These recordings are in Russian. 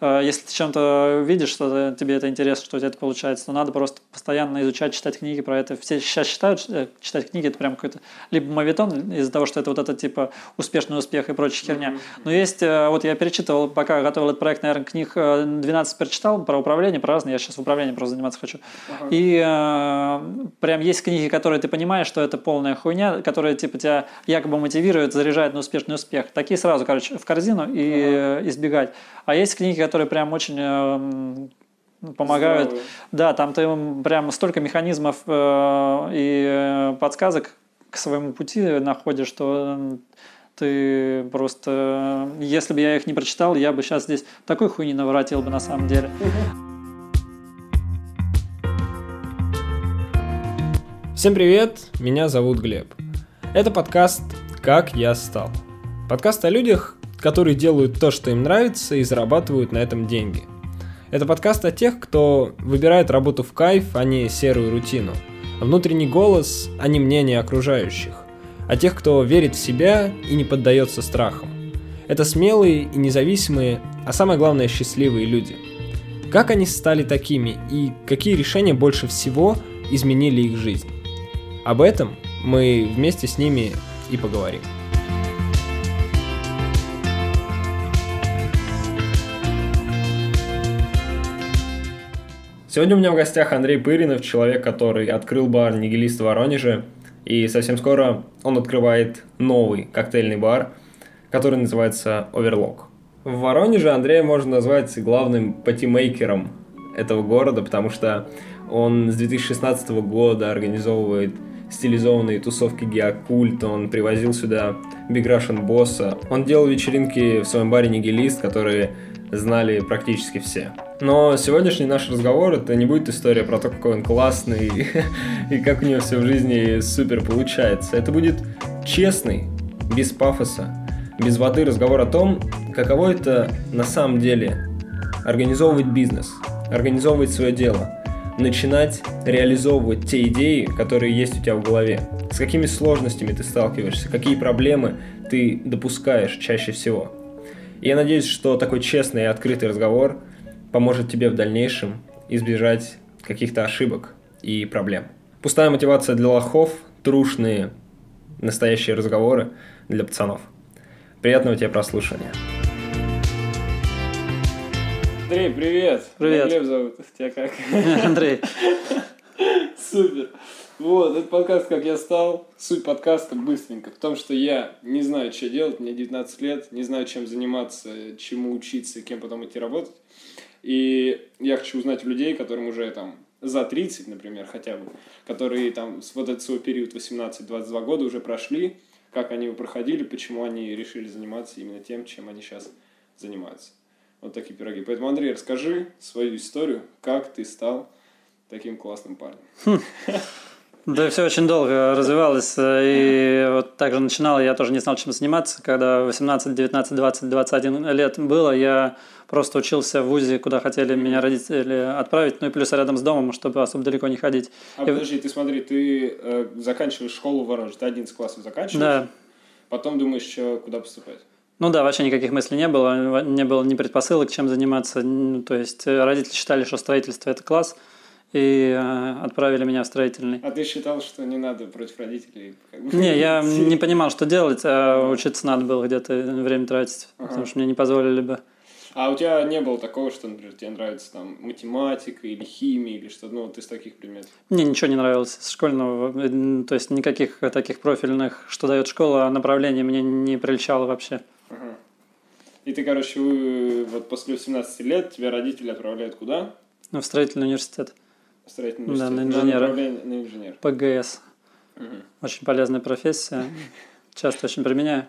э, если ты чем-то видишь, что тебе это интересно, что у тебя это получается, то надо просто постоянно изучать, читать книги про это. Все сейчас считают, что читать книги это прям какой-то либо мовитон из-за того, что это вот это типа успешный успех и прочая херня. Но есть, вот я перечитывал, пока готовил этот проект, наверное, книг 12 прочитал про управление, про разные, я сейчас в управлении просто заниматься хочу. Ага. И э, прям есть книги, которые ты понимаешь, что это полная хуйня, которые типа тебя якобы мотивируют, заряжают на успешный успех. Такие сразу, короче, в корзину и ага. избегать. А есть книги, которые прям очень э, помогают. Здравые. Да, там ты прям столько механизмов э, и э, подсказок к своему пути находишь, что ты просто... Если бы я их не прочитал, я бы сейчас здесь такой хуйни наворотил бы на самом деле. Всем привет, меня зовут Глеб. Это подкаст «Как я стал». Подкаст о людях, которые делают то, что им нравится и зарабатывают на этом деньги. Это подкаст о тех, кто выбирает работу в кайф, а не серую рутину. Внутренний голос, а не мнение окружающих. О тех, кто верит в себя и не поддается страхам. Это смелые и независимые, а самое главное счастливые люди. Как они стали такими и какие решения больше всего изменили их жизнь? Об этом мы вместе с ними и поговорим. Сегодня у меня в гостях Андрей Пыринов, человек, который открыл бар «Нигилист» в Воронеже. И совсем скоро он открывает новый коктейльный бар, который называется «Оверлок». В Воронеже Андрея можно назвать главным патимейкером этого города, потому что он с 2016 года организовывает стилизованные тусовки Геокульт, он привозил сюда Big Russian Босса. Он делал вечеринки в своем баре Нигилист, которые знали практически все. Но сегодняшний наш разговор это не будет история про то, какой он классный и как у него все в жизни супер получается. Это будет честный, без пафоса, без воды разговор о том, каково это на самом деле организовывать бизнес, организовывать свое дело, начинать реализовывать те идеи, которые есть у тебя в голове. С какими сложностями ты сталкиваешься, какие проблемы ты допускаешь чаще всего. И я надеюсь, что такой честный и открытый разговор поможет тебе в дальнейшем избежать каких-то ошибок и проблем. Пустая мотивация для лохов, трушные настоящие разговоры для пацанов. Приятного тебе прослушивания. Андрей, привет. Привет. Глеб зовут. Тебя как? Андрей. Супер. Вот, этот подкаст «Как я стал». Суть подкаста быстренько. В том, что я не знаю, что делать, мне 19 лет, не знаю, чем заниматься, чему учиться, кем потом идти работать. И я хочу узнать у людей, которым уже там за 30, например, хотя бы, которые там вот этот свой период 18-22 года уже прошли, как они его проходили, почему они решили заниматься именно тем, чем они сейчас занимаются. Вот такие пироги. Поэтому, Андрей, расскажи свою историю, как ты стал таким классным парнем. Да, все очень долго развивалось. И вот так же начинал, я тоже не знал, чем заниматься. Когда 18, 19, 20, 21 лет было, я просто учился в ВУЗе, куда хотели меня родители отправить, ну и плюс рядом с домом, чтобы особо далеко не ходить. А и... подожди, ты смотри, ты э, заканчиваешь школу в Воронеже, ты 11 классов заканчиваешь? Да. Потом думаешь, что, куда поступать? Ну да, вообще никаких мыслей не было, не было ни предпосылок, чем заниматься. Ну, то есть э, родители считали, что строительство – это класс, и э, отправили меня в строительный. А ты считал, что не надо против родителей? Не, я не понимал, что делать, а учиться надо было где-то время тратить, ага. потому что мне не позволили бы. А у тебя не было такого, что, например, тебе нравится там математика или химия или что-то, ну, вот из таких предметов? Мне ничего не нравилось с школьного, э, то есть никаких таких профильных, что дает школа, направлений мне не приличало вообще. Ага. И ты, короче, вы, вот после 18 лет тебя родители отправляют куда? Ну, в строительный университет. Строительный университет? Да, на инженера. На, на инженер. ПГС. Угу. Очень полезная профессия. Часто очень применяю.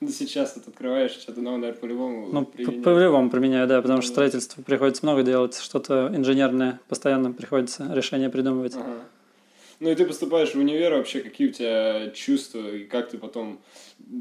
Ну, сейчас ты открываешь, что-то новое, наверное, по-любому Ну, по-любому применяю, да, потому что строительство приходится много делать, что-то инженерное постоянно приходится решение придумывать. Ну и ты поступаешь в универ, вообще какие у тебя чувства, и как ты потом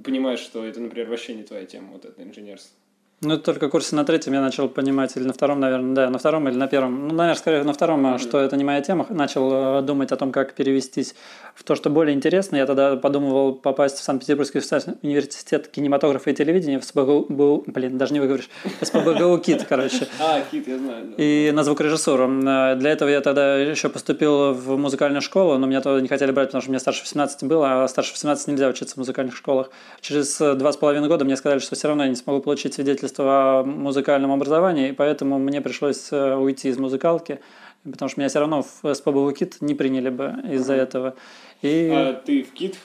понимаешь, что это, например, вообще не твоя тема, вот это инженерство? Ну, только курсе на третьем я начал понимать, или на втором, наверное, да, на втором или на первом. Ну, наверное, скорее на втором, mm-hmm. что это не моя тема. Начал э, думать о том, как перевестись в то, что более интересно. Я тогда подумывал попасть в Санкт-Петербургский университет кинематографа и телевидения в СПБГУ, блин, даже не выговоришь, СПБГУ КИТ, короче. А, КИТ, я знаю. И на звукорежиссуру. Э, для этого я тогда еще поступил в музыкальную школу, но меня тогда не хотели брать, потому что мне старше 18 было, а старше 18 нельзя учиться в музыкальных школах. Через э, два с половиной года мне сказали, что все равно я не смогу получить свидетельство свидетельство о музыкальном образовании, и поэтому мне пришлось э, уйти из музыкалки, потому что меня все равно в СПБ КИТ не приняли бы из-за этого. И... А ты в КИТ,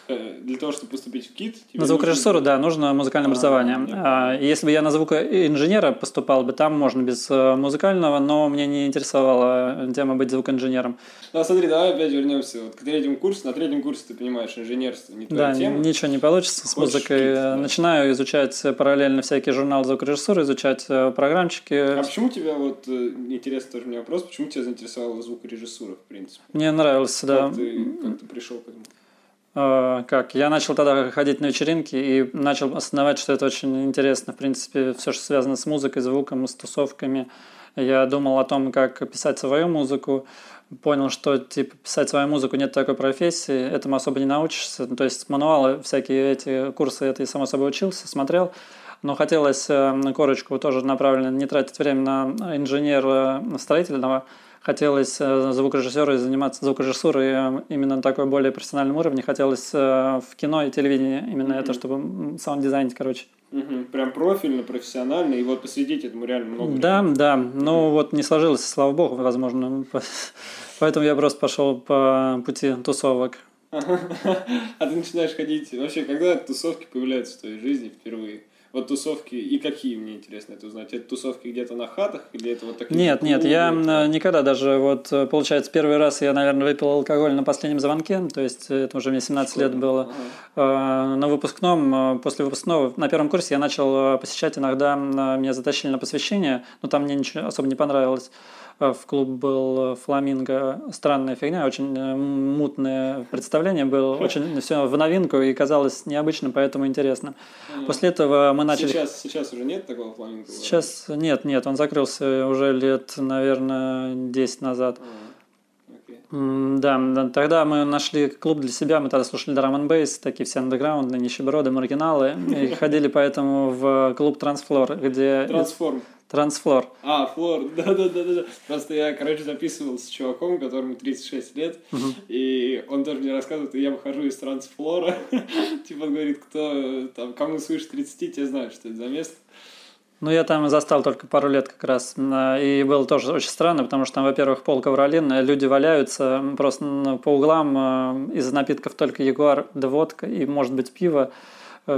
для того, чтобы поступить в КИТ? На звукорежиссуру, нужно... да, нужно музыкальное а, образование. А, если бы я на звукоинженера поступал бы, там можно без э, музыкального, но мне не интересовала тема быть звукоинженером. Ну, смотри, давай опять вернемся вот к третьему курсу. На третьем курсе ты понимаешь, инженерство не твоя да, тема. ничего не получится с Хочешь музыкой. Да. Начинаю изучать параллельно всякие журналы звукорежиссуры, изучать э, программчики. А почему тебя, вот, э, интересный тоже мне вопрос, почему тебя заинтересовала звукорежиссура, в принципе? Мне нравилось, как да. Ты, как ты пришел этому? А, как? Я начал тогда ходить на вечеринки и начал осознавать, что это очень интересно. В принципе, все, что связано с музыкой, звуком, с тусовками. Я думал о том, как писать свою музыку. Понял, что типа писать свою музыку нет такой профессии, этому особо не научишься. То есть мануалы, всякие эти курсы, это и само собой учился, смотрел. Но хотелось э, корочку тоже направленно не тратить время на инженера строительного, хотелось э, звукорежиссерой заниматься звукорежиссурой э, именно на такой более профессиональном уровне. Хотелось э, в кино и телевидении именно mm-hmm. это, чтобы саунд-дизайнить, короче. Угу. Прям профильно, профессионально, и вот посвятить этому реально много. Да, времени. да. Ну вот не сложилось, слава богу, возможно. Поэтому я просто пошел по пути тусовок. А ты начинаешь ходить. Вообще, когда тусовки появляются в твоей жизни впервые? Вот тусовки, и какие, мне интересно это узнать? Это тусовки где-то на хатах или это вот такие? Нет, нет, я никогда даже, вот, получается, первый раз я, наверное, выпил алкоголь на последнем звонке, то есть это уже мне 17 Шкода. лет было. Ага. А, на выпускном, после выпускного, на первом курсе я начал посещать иногда, меня затащили на посвящение, но там мне ничего особо не понравилось. Э, в клуб был Фламинго. Странная фигня, очень э, мутное представление было, очень все в новинку и казалось необычным, поэтому интересно. После этого мы начали... Сейчас, сейчас уже нет такого Фламинго? Сейчас нет, нет, он закрылся уже лет, наверное, 10 назад. Да, тогда мы нашли клуб для себя, мы тогда слушали н бейс, такие все андеграунды, нищеброды, маргиналы, и ходили поэтому в клуб Трансфлор, где... Трансформ. Трансфлор. А, флор, да-да-да. Просто я, короче, записывал с чуваком, которому 36 лет, угу. и он тоже мне рассказывает, и я выхожу из трансфлора. типа, он говорит, кто там, кому свыше 30, те знают, что это за место. Ну, я там застал только пару лет как раз. И было тоже очень странно, потому что там, во-первых, пол ковролин, люди валяются просто по углам, из напитков только ягуар да водка и, может быть, пиво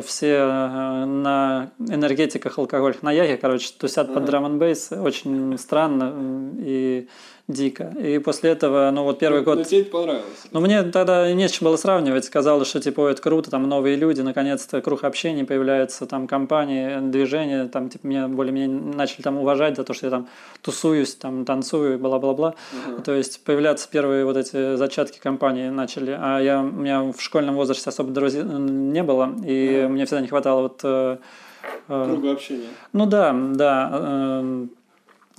все э, на энергетиках алкогольных, на яге, короче, тусят под драм н бейс. Очень странно и дико. И после этого, ну вот первый ну, год... Но тебе это понравилось? Ну мне тогда не с чем было сравнивать. Казалось, что типа это круто, там новые люди, наконец-то круг общения появляется, там компании, движения, там типа меня более-менее начали там уважать за то, что я там тусуюсь, там танцую, бла-бла-бла. Угу. То есть появляться первые вот эти зачатки компании начали. А я, у меня в школьном возрасте особо друзей не было, и угу. мне всегда не хватало вот... Э, э, Круга общения. Ну да, да. Э,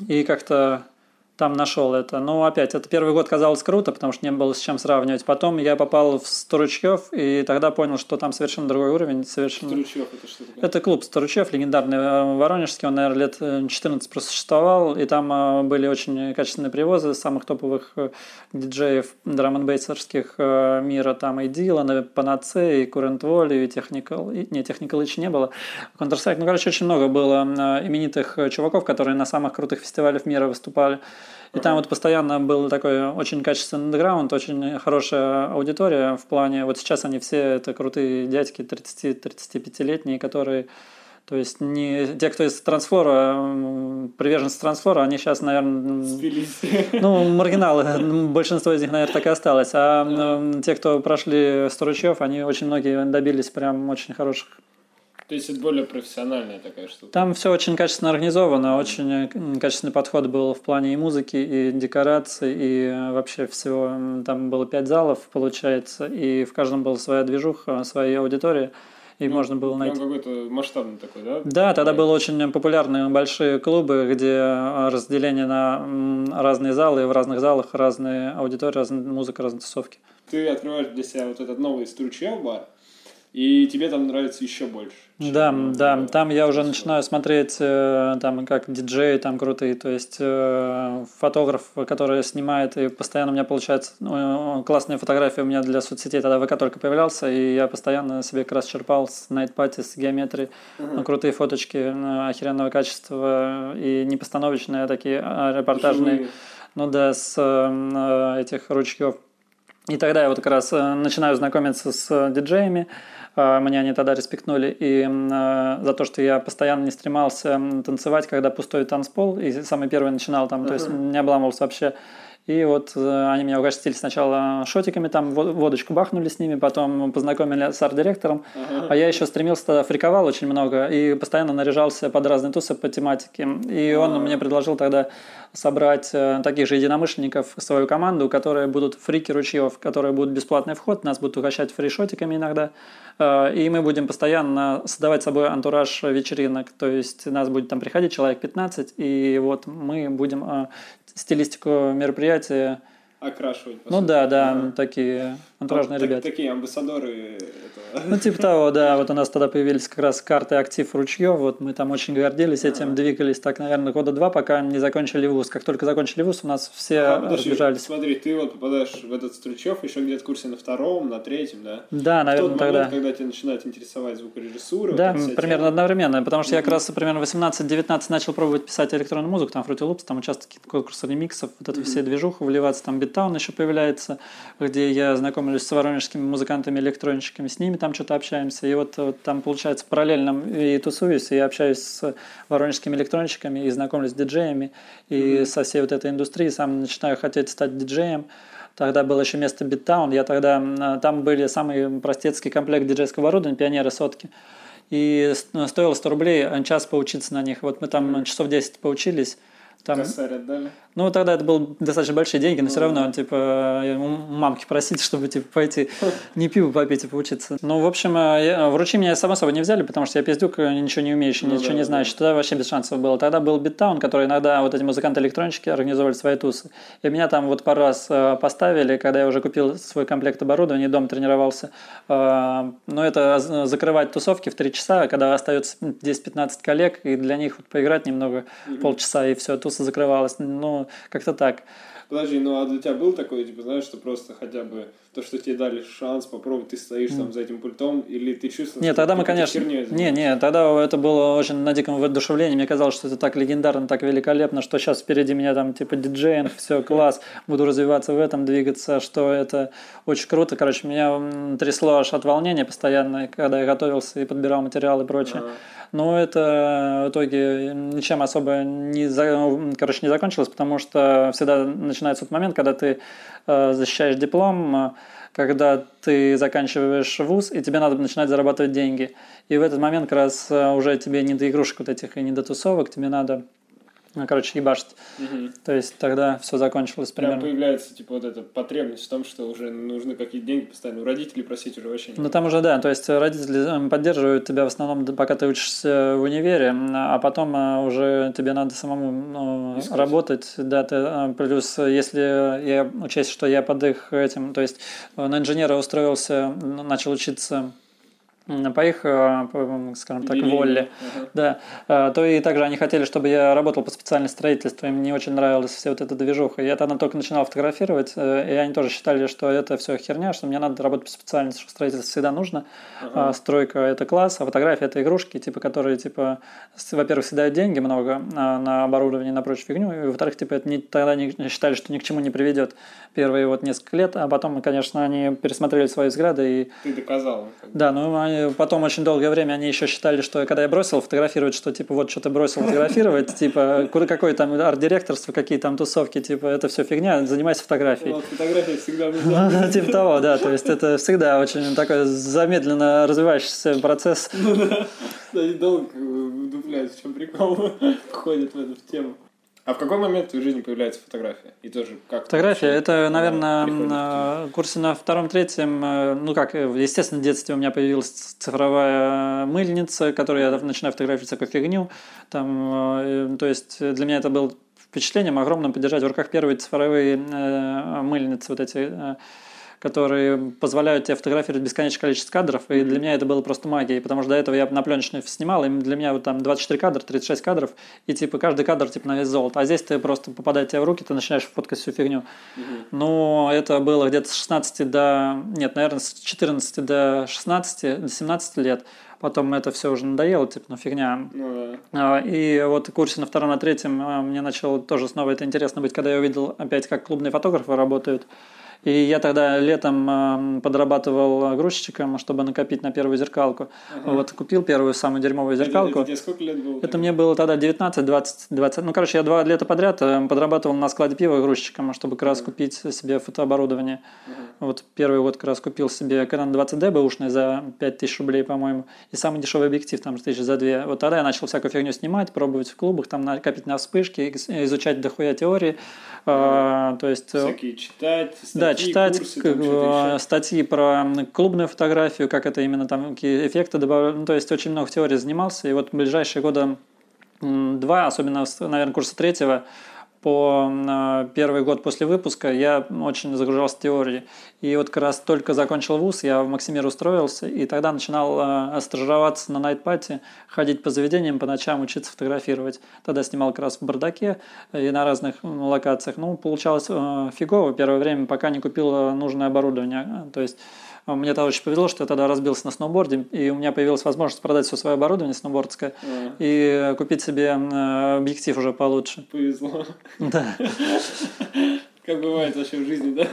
и как-то там нашел это. Но опять, это первый год казалось круто, потому что не было с чем сравнивать. Потом я попал в Сторучев, и тогда понял, что там совершенно другой уровень. Совершенно... Сторучев это что такое? Это клуб Сторучев, легендарный э, воронежский. Он, наверное, лет 14 э, просуществовал, и там э, были очень качественные привозы самых топовых диджеев драм н мира. Там и Дилан, и Панаце, и Курент Воли, и Техникал. И, не, Техникал еще не было. Counter-Strike. Ну, короче, очень много было именитых чуваков, которые на самых крутых фестивалях мира выступали. И там вот постоянно был такой очень качественный андеграунд, очень хорошая аудитория в плане, вот сейчас они все это крутые дядьки 30-35-летние, которые то есть не те, кто из трансфлора, приверженцы трансфлора, они сейчас, наверное, Спились. ну, маргиналы, большинство из них, наверное, так и осталось. А те, кто прошли Сторучев, они очень многие добились прям очень хороших то есть это более профессиональная такая штука. Там все очень качественно организовано, очень э, качественный подход был в плане и музыки, и декораций, и э, вообще всего. Там было пять залов, получается, и в каждом была своя движуха, своя аудитория. и Ну, можно было найти. Какой-то масштабный такой, да? Да, тогда было очень популярны большие клубы, где э, разделение на разные залы, и в разных залах разные аудитории, разная музыка, разные тусовки. Ты открываешь для себя вот этот новый Стручев бар, и тебе там нравится еще больше. Да, да, э, там я уже начинаю смотреть, э, там, как диджеи там крутые, то есть э, фотограф, который снимает, и постоянно у меня получается ну, классные фотографии у меня для соцсетей, тогда ВК только появлялся, и я постоянно себе как раз черпал с Night Party, с геометрии, ну, крутые фоточки э, охеренного качества, и не постановочные, а такие репортажные. Живые. Ну да, с э, этих ручков. И тогда я вот как раз э, начинаю знакомиться с э, диджеями. Э, Меня они тогда респектнули. И э, за то, что я постоянно не стремался танцевать, когда пустой танцпол. И самый первый начинал там, то есть не обламывался вообще. И вот э, они меня угостили сначала шотиками, там во- водочку бахнули с ними, потом познакомили с арт-директором. А я еще стремился тогда, фриковал очень много и постоянно наряжался под разные тусы по тематике. И он мне предложил тогда собрать э, таких же единомышленников в свою команду, которые будут фрики ручьев, которые будут бесплатный вход, нас будут угощать фришотиками иногда. Э, И мы будем постоянно создавать собой антураж вечеринок. То есть нас будет там приходить человек 15, и вот мы будем стилистику мероприятия Окрашивать. ну да, да, Ага. такие антуражные Так- ребята. Такие амбассадоры этого. Ну, типа того, да. Вот у нас тогда появились как раз карты актив ручье. Вот мы там очень гордились этим, двигались так, наверное, года два, пока не закончили вуз. Как только закончили вуз, у нас все А, подожди, разбежались. Смотри, ты вот попадаешь в этот Стручев еще где-то в курсе на втором, на третьем, да? Да, В наверное, тот тогда. момент, когда тебя начинает интересовать звукорежиссура, Да, вот примерно тема. одновременно, потому что я как раз примерно 18-19 начал пробовать писать электронную музыку, там Fruity Loops, там участвовать в каких-то конкурсах ремиксов, вот это все движуху вливаться, там Биттаун еще появляется, где я знакомлюсь с воронежскими музыкантами, электронщиками, с ними там что-то общаемся, и вот, вот там получается параллельно и тусуюсь, и общаюсь с воронежскими электронщиками, и знакомлюсь с диджеями, и со всей вот этой индустрией, сам начинаю хотеть стать диджеем, Тогда было еще место Биттаун. Я тогда м, там были самый простецкий комплект диджейского оборудования, Pioneer'ы сотки. И ну, стоило 100 рублей а, час поучиться на них. Вот мы там часов 10 поучились. Там, Косарь отдали. ну, тогда это были достаточно большие деньги, но все равно, типа, я у мамки просить, чтобы, типа, пойти не пиво попить и поучиться. Ну, в общем, э, я- в ручьи меня само собой не взяли, потому что я пиздюк, э, ничего не умеющий, Ну ничего да, не да. знающий. Тогда вообще без шансов было. Тогда был Биттаун, который иногда вот эти музыканты-электронщики организовывали свои тусы. И меня там вот пару раз э, поставили, когда я уже купил свой комплект оборудования, дом тренировался. Э, Но это закрывать тусовки в 3 часа, когда остается 10-15 коллег, и для них вот поиграть немного полчаса, и все, туса закрывалась. Ну, как-то так. Подожди, ну а для тебя был такой, типа, знаешь, что просто хотя бы то, что тебе дали шанс попробовать, ты стоишь там за этим пультом, или ты чувствовал, Нет, тогда мы, конечно... Не, не, тогда это было очень на диком воодушевлении. Мне казалось, что это так легендарно, так великолепно, что сейчас впереди меня там типа диджеинг, все, класс, буду развиваться в этом, двигаться, что это очень круто. Короче, меня трясло аж от волнения постоянно, когда я готовился и подбирал материал и прочее. Ага. Но это в итоге ничем особо не, за- короче, не закончилось, потому что всегда начинается тот момент, когда ты э, защищаешь диплом, э, когда ты заканчиваешь вуз, и тебе надо начинать зарабатывать деньги. И в этот момент как раз э, уже тебе не до игрушек вот этих и не до тусовок, тебе надо, короче, ебашить. Мгм. То есть тогда все закончилось примерно. появляется, типа, вот эта потребность в том, что уже нужны какие-то деньги постоянно. У родителей просить уже вообще не Ну там уже да, то есть родители э, поддерживают тебя в основном, пока ты учишься в универе, а потом э, уже тебе надо самому ну, Искать. работать, да, ты, э, плюс э, если я учесть, что я под их этим, то есть э, на инженера устроился, начал учиться по их, скажем так, Велению. воле, Ага. да, э, то и также они хотели, чтобы я работал по специальности строительства, им не очень нравилась вся вот эта движуха. Я тогда только начинал фотографировать, э, и они тоже считали, что это все херня, что мне надо работать по специальности, что строительство всегда нужно. Ага. А стройка это класс, а фотография это игрушки, типа, которые, типа, во-первых, съедают деньги много а, на оборудование, на прочую фигню, и во-вторых, типа, это не, тогда не, считали, что ни к чему не приведет первые вот несколько лет, а потом, конечно, они пересмотрели свои взгляды и Ты доказал. да, ну они, потом очень долгое время они еще считали, что когда я бросил фотографировать, что типа вот что ты бросил фотографировать, типа какое там арт-директорство, какие там тусовки, типа это все фигня, занимайся фотографией. Фотография всегда Типа того, да, то есть это всегда очень такой замедленно развивающийся процесс. Ну да. Долго вдупляюсь, в чем прикол ходит в эту тему. А в какой момент в твоей жизни появляется фотография? И тоже как? Фотография, это, наверное, на курсе на втором-третьем, э, ну как, естественно, в детстве у меня появилась цифровая мыльница, которую я начинаю фотографировать всякую фигню. Там, э, то есть для меня это было впечатлением огромным подержать в руках первые цифровые э, мыльницы, вот эти которые позволяют тебе фотографировать бесконечное количество кадров, и для меня это было просто магией, потому что до этого я на пленочной снимал, и для меня вот там 24 кадра, 36 кадров, и типа каждый кадр типа на весь золото, а здесь ты просто попадает тебе в руки, ты начинаешь фоткать всю фигню. Угу. Ну, это было где-то с 16 до, нет, наверное, с 14 до 16, до 17 лет, потом это все уже надоело, типа, ну фигня. Ну, да. И вот в курсе на втором, на третьем а, мне начало тоже снова это интересно быть, когда я увидел опять, как клубные фотографы работают. И я тогда летом подрабатывал грузчиком, чтобы накопить на первую зеркалку. Ага. Вот купил первую самую дерьмовую зеркалку. Это, это, сколько лет было? Это мне было тогда 19, 20, 20. Ну, короче, я два лета подряд э, подрабатывал на складе пива грузчиком, чтобы как раз ага. купить себе фотооборудование. Ага. Вот первый год как раз купил себе Canon 20D бэушный за 5000 рублей, по-моему. И самый дешевый объектив, там, тысяч за две. Вот тогда я начал всякую фигню снимать, пробовать в клубах, там накопить на вспышки, изучать дохуя теории. А, то есть... Э, Всякие читать, статьи, Да, читать курсы, там, статьи про клубную фотографию, как это именно там, какие эффекты добавляют. Ну, то есть очень много теорий занимался. И вот в ближайшие года два, особенно, наверное, курса третьего, по э, первый год после выпуска я очень загружался в теории. И вот как раз только закончил вуз, я в Максимир устроился, и тогда начинал э, стажироваться на найтпати, ходить по заведениям, по ночам учиться фотографировать. Тогда снимал как раз в бардаке и на разных локациях. Ну, получалось э, фигово первое время, пока не купил нужное оборудование. То есть а мне тогда очень повезло, что я тогда разбился на сноуборде, и у меня появилась возможность продать все свое оборудование сноубордское а. и купить себе э, объектив уже получше. Повезло. Да. Как бывает вообще в жизни, да?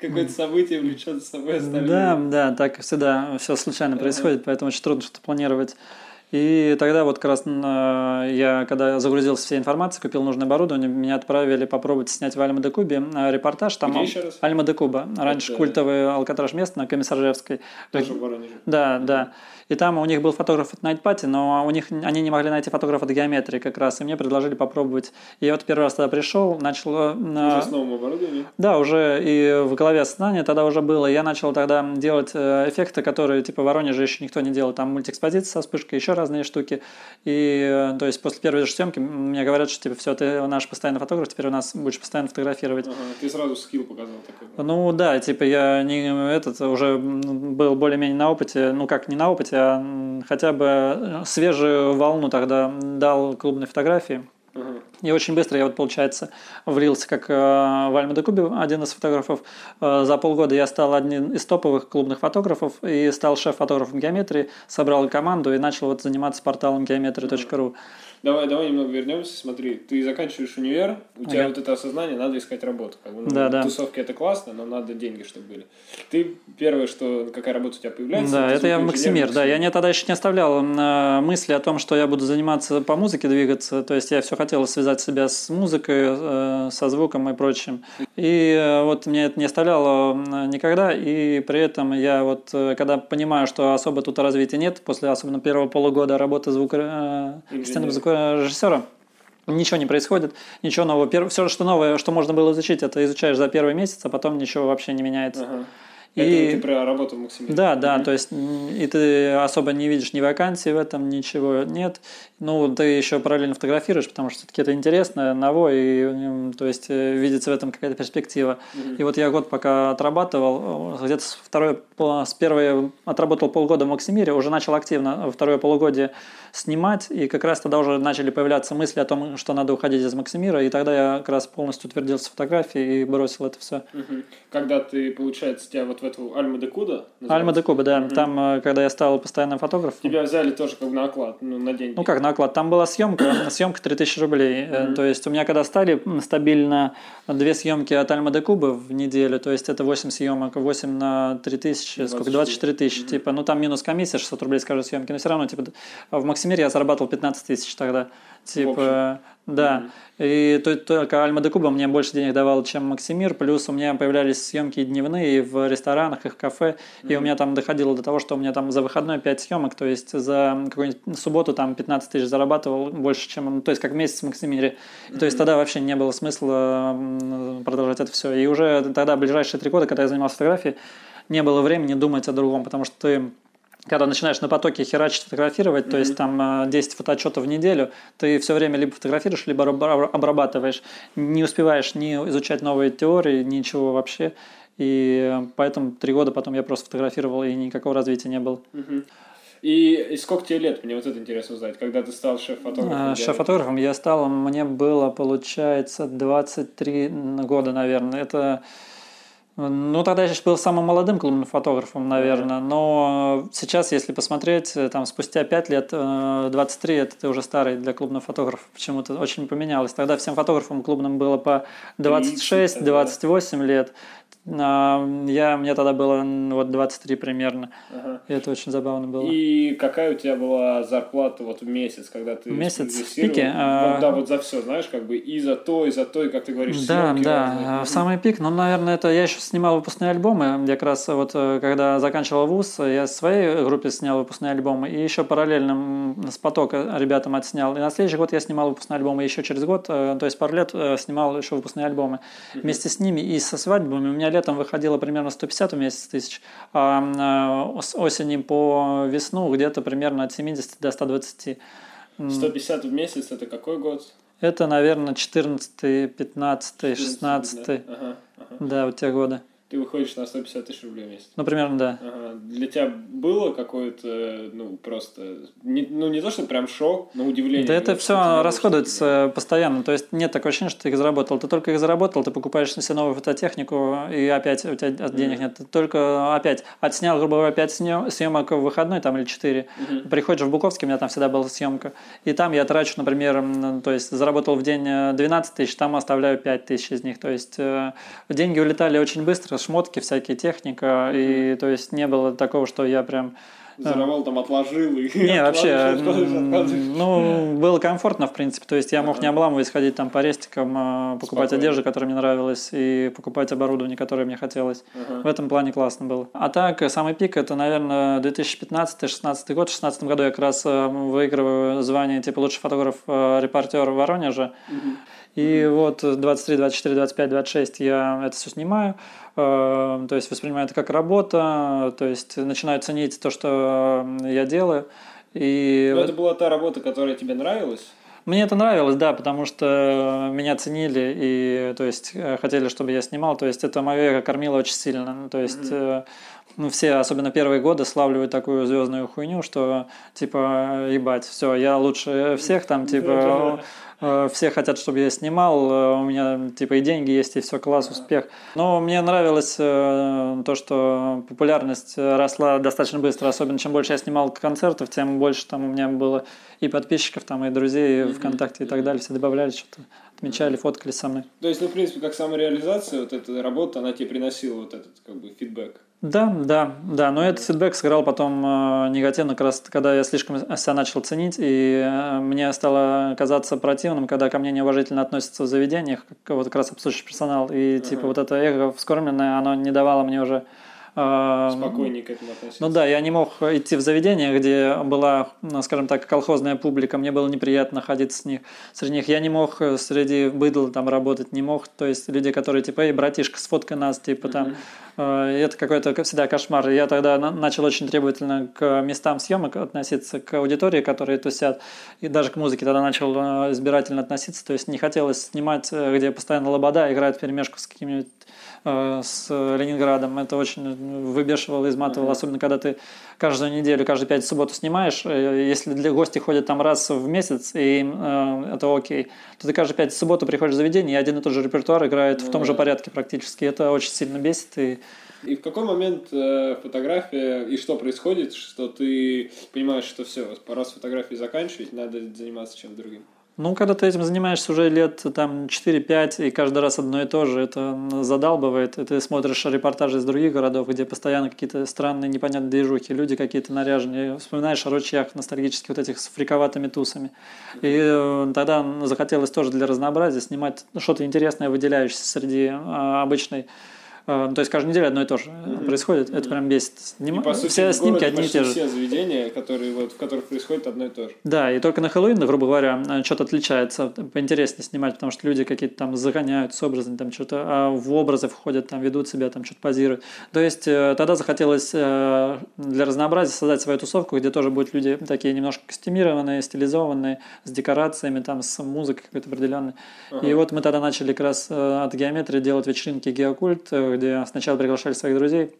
Какое-то событие влечет за собой остальное. Да, да, так всегда все случайно происходит, поэтому очень трудно что-то планировать. И тогда вот как раз я, когда загрузился всей информацией, купил нужное оборудование, меня отправили попробовать снять в Альма-де-Кубе э, репортаж. Там Где еще раз? Альма-де-Куба. Раньше Это... культовый алкатраж место на Комиссаржевской. Тоже в Воронеже. Да, да. И там у них был фотограф от Night Party, но у них они не могли найти фотографа от геометрии как раз, и мне предложили попробовать. И я вот первый раз тогда пришел, начал... Э, уже с новым оборудованием? Да, уже и в голове осознание тогда уже было. Я начал тогда делать э, эффекты, которые типа в Воронеже еще никто не делал. Там мультиэкспозиция со вспышкой, еще разные штуки. И э, то есть после первой же съемки мне говорят, что типа все, ты наш постоянный фотограф, теперь у нас будешь постоянно фотографировать. Ага, ты сразу скилл показал такой. Ну да, типа я не этот уже был более-менее на опыте, ну как не на опыте, хотя бы э, свежую волну тогда дал клубной фотографии. Uh-huh. И очень быстро я вот, получается, влился как э, в Альма де Кубе, один из фотографов. Э, за полгода я стал одним из топовых клубных фотографов и стал шеф-фотографом геометрии, собрал команду и начал вот заниматься порталом geometry.ru. Давай, давай немного вернемся. Смотри, ты заканчиваешь универ, у тебя вот это осознание, надо искать работу. Как бы, ну, да, да. Тусовки это классно, но надо деньги, чтобы были. Ты первое, что какая работа у тебя появляется? Да, это я в Максимир, да. Я не тогда еще не оставлял э, мысли о том, что я буду заниматься по музыке двигаться. То есть я все хотел связать себя с музыкой, э, со звуком и прочим. И э, вот мне это не оставляло никогда. И при этом я вот, когда понимаю, что особо тут развития нет, после особенно первого полугода работы звука, э, звука режиссера ничего не происходит, ничего нового. Все, что новое, что можно было изучить, это изучаешь за первый месяц, а потом ничего вообще не меняется. Ага. И... Это ты про работу в Максимиле. Да, да, mm-hmm. то есть и ты особо не видишь ни вакансий в этом, ничего нет. Ну, ты еще параллельно фотографируешь, потому что все-таки это интересно, ново, и то есть э, видится в этом какая-то перспектива. Mm-hmm. И вот я год пока отрабатывал, где-то второе, с первой отработал полгода в Максимире, уже начал активно второе полугодие снимать, и как раз тогда уже начали появляться мысли о том, что надо уходить из Максимира, и тогда я как раз полностью утвердился в фотографии и бросил это все. Mm-hmm. Когда ты, получается, тебя вот в эту Альма де Куда? Альма де Куба, да. Угу. Там, э, когда я стал постоянным фотографом. Тебя взяли тоже как на оклад, ну, на деньги. Ну, как на оклад. Там была съемка, съемка 3000 рублей. Угу. То есть у меня когда стали стабильно две съемки от Альма де Кубы в неделю, то есть это 8 съемок, 8 на 3000, сколько, 24 тысячи. Угу. Типа, ну там минус комиссия, 600 рублей с каждой съемки, но все равно, типа, в Максимире я зарабатывал 15 тысяч тогда. Типа, да. Mm-hmm. И то, только Альма де Куба мне больше денег давал, чем Максимир. Плюс у меня появлялись съемки дневные в ресторанах, и в кафе. Mm-hmm. И у меня там доходило до того, что у меня там за выходной 5 съемок. То есть за какую-нибудь субботу там 15 тысяч зарабатывал больше, чем... Ну, то есть как месяц в Максимире. Mm-hmm. То есть тогда вообще не было смысла продолжать это все. И уже тогда, ближайшие три года, когда я занимался фотографией, не было времени думать о другом, потому что ты когда начинаешь на потоке херачить, фотографировать, mm-hmm. то есть там 10 э, фотоотчетов в неделю, ты все время либо фотографируешь, либо обрабатываешь. Не успеваешь ни изучать новые теории, ничего вообще. И поэтому три года потом я просто фотографировал, и никакого развития не было. Mm-hmm. И, и сколько тебе лет? Мне вот это интересно узнать. Когда ты стал шеф-фотографом? А, шеф-фотографом я стал, мне было, получается, 23 года, наверное. Это ну, тогда я был самым молодым клубным фотографом, наверное. Но сейчас, если посмотреть, э, там спустя 5 лет, 23, э, это ты уже старый для клубных фотографов. Почему-то очень поменялось. Тогда всем фотографам клубным было по 26-28 лет. А, я, мне тогда было вот 23 примерно. Ага. И это очень забавно было. И какая у тебя была зарплата вот в месяц, когда ты Месяц в пике? А... Да, вот за все, знаешь, как бы и за то, и за то, и как ты говоришь, Да, да, разные. в самый пик. Ну, наверное, это я еще снимал выпускные альбомы. Я как раз вот э, когда заканчивал вуз, я в своей группе снял выпускные альбомы. И еще параллельно с потока ребятам отснял. И на следующий год я снимал выпускные альбомы еще через год. Э, то есть пару лет э, снимал еще выпускные альбомы. Вместе с ними и со свадьбами у меня летом выходило примерно 150 в месяц тысяч, а с осени по весну где-то примерно от 70 до 120. 150 в месяц это какой год? Это, наверное, 14, 15, 16. Да, ага, ага. да вот те годы ты выходишь на 150 тысяч рублей в месяц. Ну, примерно, да. Ага. Для тебя было какое-то, ну, просто, не, ну, не то, что прям шок, но удивление. Да это все расходуется постоянно, то есть нет такого ощущения, что ты их заработал. Ты только их заработал, ты покупаешь на себе новую фототехнику, и опять у тебя денег mm-hmm. нет. Ты только опять отснял, грубо говоря, 5 съемок в выходной, там, или 4. Mm-hmm. Приходишь в Буковский, у меня там всегда была съемка, и там я трачу, например, то есть заработал в день 12 тысяч, там оставляю 5 тысяч из них. То есть э, деньги улетали очень быстро, шмотки, всякие техника, и то есть не было такого, что я прям Заровал, там отложил и... Не, вообще, ну, было комфортно, в принципе. То есть я мог не обламываясь ходить там по рестикам, а, покупать одежду, которая мне нравилась, и покупать оборудование, которое мне хотелось. В этом плане классно было. А так, самый пик, это, наверное, 2015-2016 год. В 2016 году я как раз э, выигрываю звание типа лучший фотограф-репортер э, в Воронеже. И вот 23, 24, 25, 26 я это все снимаю. Э, то есть воспринимаю это как работа, то есть начинаю ценить то, что я делаю. И... Но это была та работа, которая тебе нравилась? Мне это нравилось, да, потому что меня ценили и, то есть, хотели, чтобы я снимал. То есть, это мое эго кормило очень сильно. То есть, mm-hmm. Ну, все, особенно первые годы, славливают такую звездную хуйню, что, типа, ебать, все, я лучше всех там, типа, Э, все хотят, чтобы я снимал, э, у меня типа и деньги есть, и все, класс, успех. Но мне нравилось э, то, что популярность росла достаточно быстро, особенно чем больше я снимал концертов, тем больше там у меня было и подписчиков, там, и друзей mm-hmm. ВКонтакте и так далее, все добавляли что-то отмечали, фоткали со мной. То есть, ну, в принципе, как самореализация, вот эта работа, она тебе приносила вот этот, как бы, фидбэк? Да, да, да, но этот фидбэк сыграл потом э, негативно, как раз когда я слишком себя начал ценить, и э, мне стало казаться противным, когда ко мне неуважительно относятся в заведениях, как, вот как раз обслуживающий персонал, и uh-huh. типа вот это эго вскормленное, оно не давало мне уже Спокойнее к этому относиться. Ну да, я не мог идти в заведение, где была, ну, скажем так, колхозная публика, мне было неприятно находиться с них, среди них. Я не мог э, среди быдла там работать, не мог, то есть люди, которые типа, эй, братишка, сфоткай нас, типа там, mm-hmm. это какой-то всегда кошмар. Я тогда начал очень требовательно к местам съемок относиться, к аудитории, которые тусят, и даже к музыке тогда начал э, избирательно относиться, то есть не хотелось снимать, где постоянно лобода играет в перемешку с какими-нибудь с Ленинградом. Это очень выбешивало, изматывало, особенно когда ты каждую неделю, каждые пять субботу снимаешь. Э, если для гости ходят там раз в месяц, и им э, это окей, то ты каждую пять субботу приходишь в заведение, и один и тот же репертуар играет в том же порядке практически. Это очень сильно бесит. И и в какой момент э, фотография и что происходит, что ты понимаешь, что все, пора с фотографией заканчивать, надо заниматься чем-то другим? Ну, когда ты этим занимаешься уже лет там 4-5, и каждый раз одно и то же, это задалбывает. И ты смотришь репортажи из других городов, где постоянно какие-то странные, непонятные движухи, люди какие-то наряженные. Вспоминаешь о ручьях ностальгических вот этих с фриковатыми тусами. И э, тогда захотелось тоже для разнообразия снимать что-то интересное, выделяющееся среди а, обычной то есть каждую неделю одно и то же mm-hmm. происходит. Это прям бесит. Сним... И, по сути, все снимки одни и те же. Все заведения, которые, вот, в которых происходит одно и то же. Да, и только на Хэллоуин, грубо говоря, что-то отличается. Поинтереснее снимать, потому что люди какие-то там загоняют с образами, там что-то а в образы входят, там ведут себя, там что-то позируют. То есть э, тогда захотелось э, для разнообразия создать свою тусовку, где тоже будут люди такие немножко костюмированные, стилизованные, с декорациями, там, с музыкой какой-то определенной. Ага. И вот мы тогда начали как раз э, от геометрии делать вечеринки геокульт, где сначала приглашали своих друзей.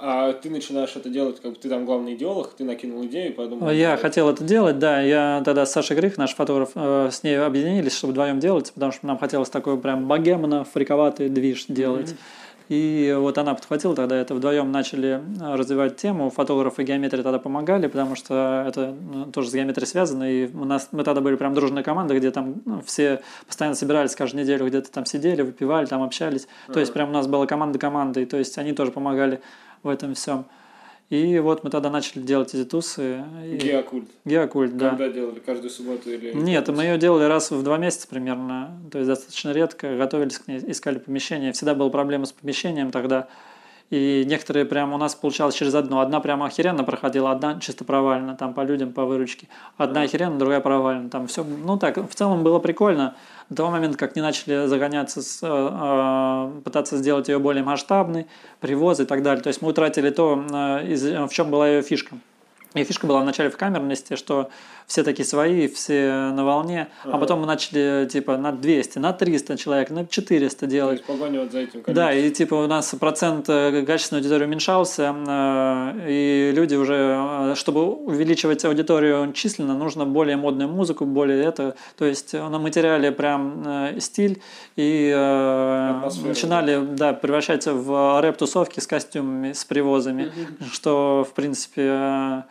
А ты начинаешь это делать, как бы ты там главный идеолог, ты накинул идею подумал... Я делать. хотел это делать, да. Я тогда с Сашей Грих, наш фотограф, э, с ней объединились, чтобы вдвоем делать, потому что нам хотелось такой прям богемно фриковатый движ делать. Mm-hmm. И вот она подхватила тогда это, вдвоем начали э, развивать тему. Фотографы и геометрия тогда помогали, потому что это ну, тоже с геометрией связано. И у нас, мы тогда были прям дружная команда, где там ну, все постоянно собирались каждую неделю, где-то там сидели, выпивали, там общались. Uh-huh. То есть прям у нас была команда командой, то есть они тоже помогали в этом всем. И вот мы тогда начали делать эти тусы. Геокульт. Геокульт, да. Когда делали? Каждую субботу или... Нет, мы ее делали раз в два месяца примерно. То есть достаточно редко. Готовились к ней, искали помещение. Всегда была проблема с помещением тогда. И некоторые прям у нас получалось через одну. Одна прямо охеренно проходила, одна чисто провально, там по людям, по выручке. Одна охеренно, другая провально. Там все, ну так, в целом было прикольно. До того момента, как не начали загоняться, с, э, э, пытаться сделать ее более масштабной, привозы и так далее. То есть мы утратили то, э, из, в чем была ее фишка. И фишка была вначале в камерности, что все такие свои, все на волне, ага. а потом мы начали типа на 200, на 300 человек, на 400 делать. То есть вот за этим количеством. Да, и типа у нас процент э, качественной аудитории уменьшался, э, и люди уже, э, чтобы увеличивать аудиторию численно, нужно более модную музыку, более это, то есть на материале прям стиль, и Атмосфера, начинали да. Да, превращаться в рэп-тусовки с костюмами, с привозами, что в принципе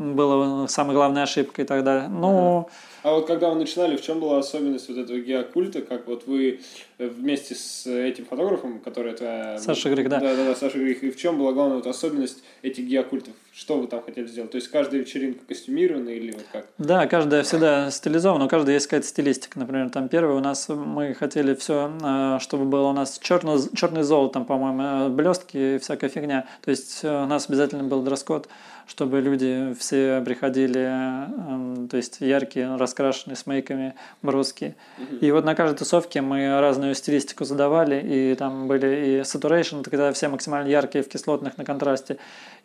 было самой главной ошибкой тогда. Ну, а вот когда вы начинали, в чем была особенность вот этого геокульта? Как вот вы вместе с этим фотографом, который это... Саша Грих, да. Да, да, да, Саша Грих. И в чем была главная вот особенность этих геокультов? Что вы там хотели сделать? То есть каждая вечеринка костюмирована или вот как? Да, каждая всегда стилизована, у каждой есть какая-то стилистика. Например, там первый у нас мы хотели все, э, чтобы было у нас черно, черный золотом, по-моему, э, блестки и всякая фигня. То есть э, у нас обязательно был дресс-код чтобы люди все приходили, эм, то есть яркие, раскрашенные, с мейками, броски. И вот на каждой тусовке мы разную стилистику задавали, и там были и saturation, когда все максимально яркие в кислотных на контрасте,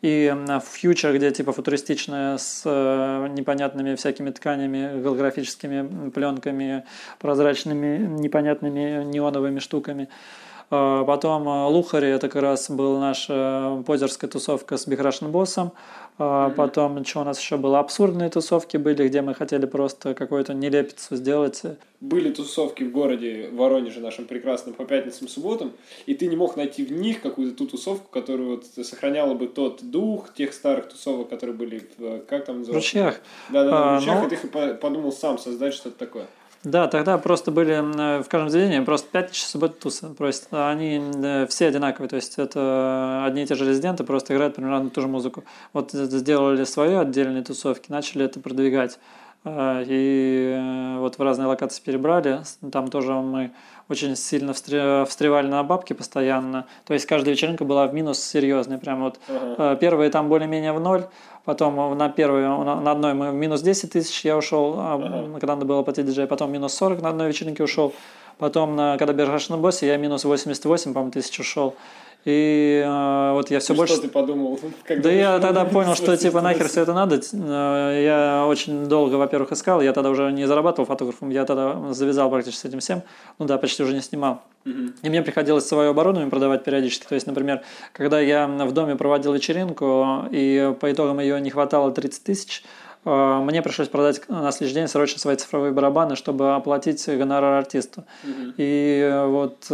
и фьючер, где типа футуристичная с э, непонятными всякими тканями, голографическими пленками, прозрачными, непонятными неоновыми штуками. А, потом э, Лухари, это как раз была наша позерская тусовка с Бихрашным боссом. Mm-hmm. Потом, что у нас еще было, абсурдные тусовки были, где мы хотели просто какую-то нелепицу сделать. Были тусовки в городе Воронеже нашем прекрасном по пятницам, субботам, и ты не мог найти в них какую-то ту тусовку, которая вот сохраняла бы тот дух тех старых тусовок, которые были в, как там называется? В ручьях. Да-да, в ручьях, но... и ты подумал сам создать что-то такое. Да, тогда просто были в каждом заведении просто 5 часов тусы просят. Они все одинаковые, то есть это одни и те же резиденты, просто играют примерно ту же музыку. Вот сделали свои отдельные тусовки, начали это продвигать. А, и э, вот в разные локации перебрали. Там тоже мы очень сильно встревали на бабки постоянно. То есть каждая вечеринка была в минус серьезный. Прям вот uh-huh. первые там более-менее в ноль, потом на первой, на одной мы в минус 10 тысяч я ушел, uh-huh. когда надо было платить диджей, потом минус 40 на одной вечеринке ушел, потом, когда бежишь на боссе, я минус 88, по-моему, тысяч ушел. И э, вот я все и больше... Что ты подумал? да я тогда понял, что типа нахер все это надо. Э, я очень долго, во-первых, искал. Я тогда уже не зарабатывал фотографом. Я тогда завязал практически с этим всем. Ну да, почти уже не снимал. И мне приходилось свое оборудование продавать периодически. То есть, например, когда я в доме проводил вечеринку, и по итогам ее не хватало 30 тысяч, э, мне пришлось продать на следующий день срочно свои цифровые барабаны, чтобы оплатить гонорар артисту. И вот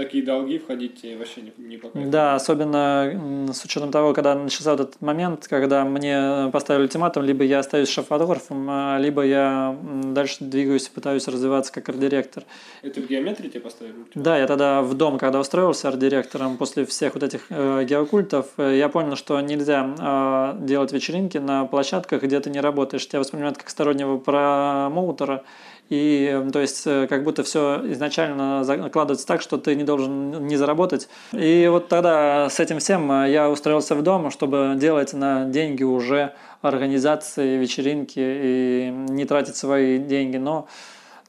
такие долги входить вообще не, не. Да, особенно с учетом того, когда начался вот этот момент, когда мне поставили ультиматум, либо я остаюсь шеф-фотографом, а, либо я дальше двигаюсь и пытаюсь развиваться как арт-директор. Это в геометрии тебе поставили ультиматум? Да, я тогда в дом, когда устроился арт-директором, после всех вот этих э, геокультов, э, я понял, что нельзя э, делать вечеринки на площадках, где ты не работаешь. Тебя воспринимают как стороннего промоутера, и то есть э, как будто все изначально накладывается так, что ты не должен не заработать. И вот тогда с этим всем э, я устроился в дом, чтобы делать на деньги уже организации вечеринки и не тратить свои деньги. Но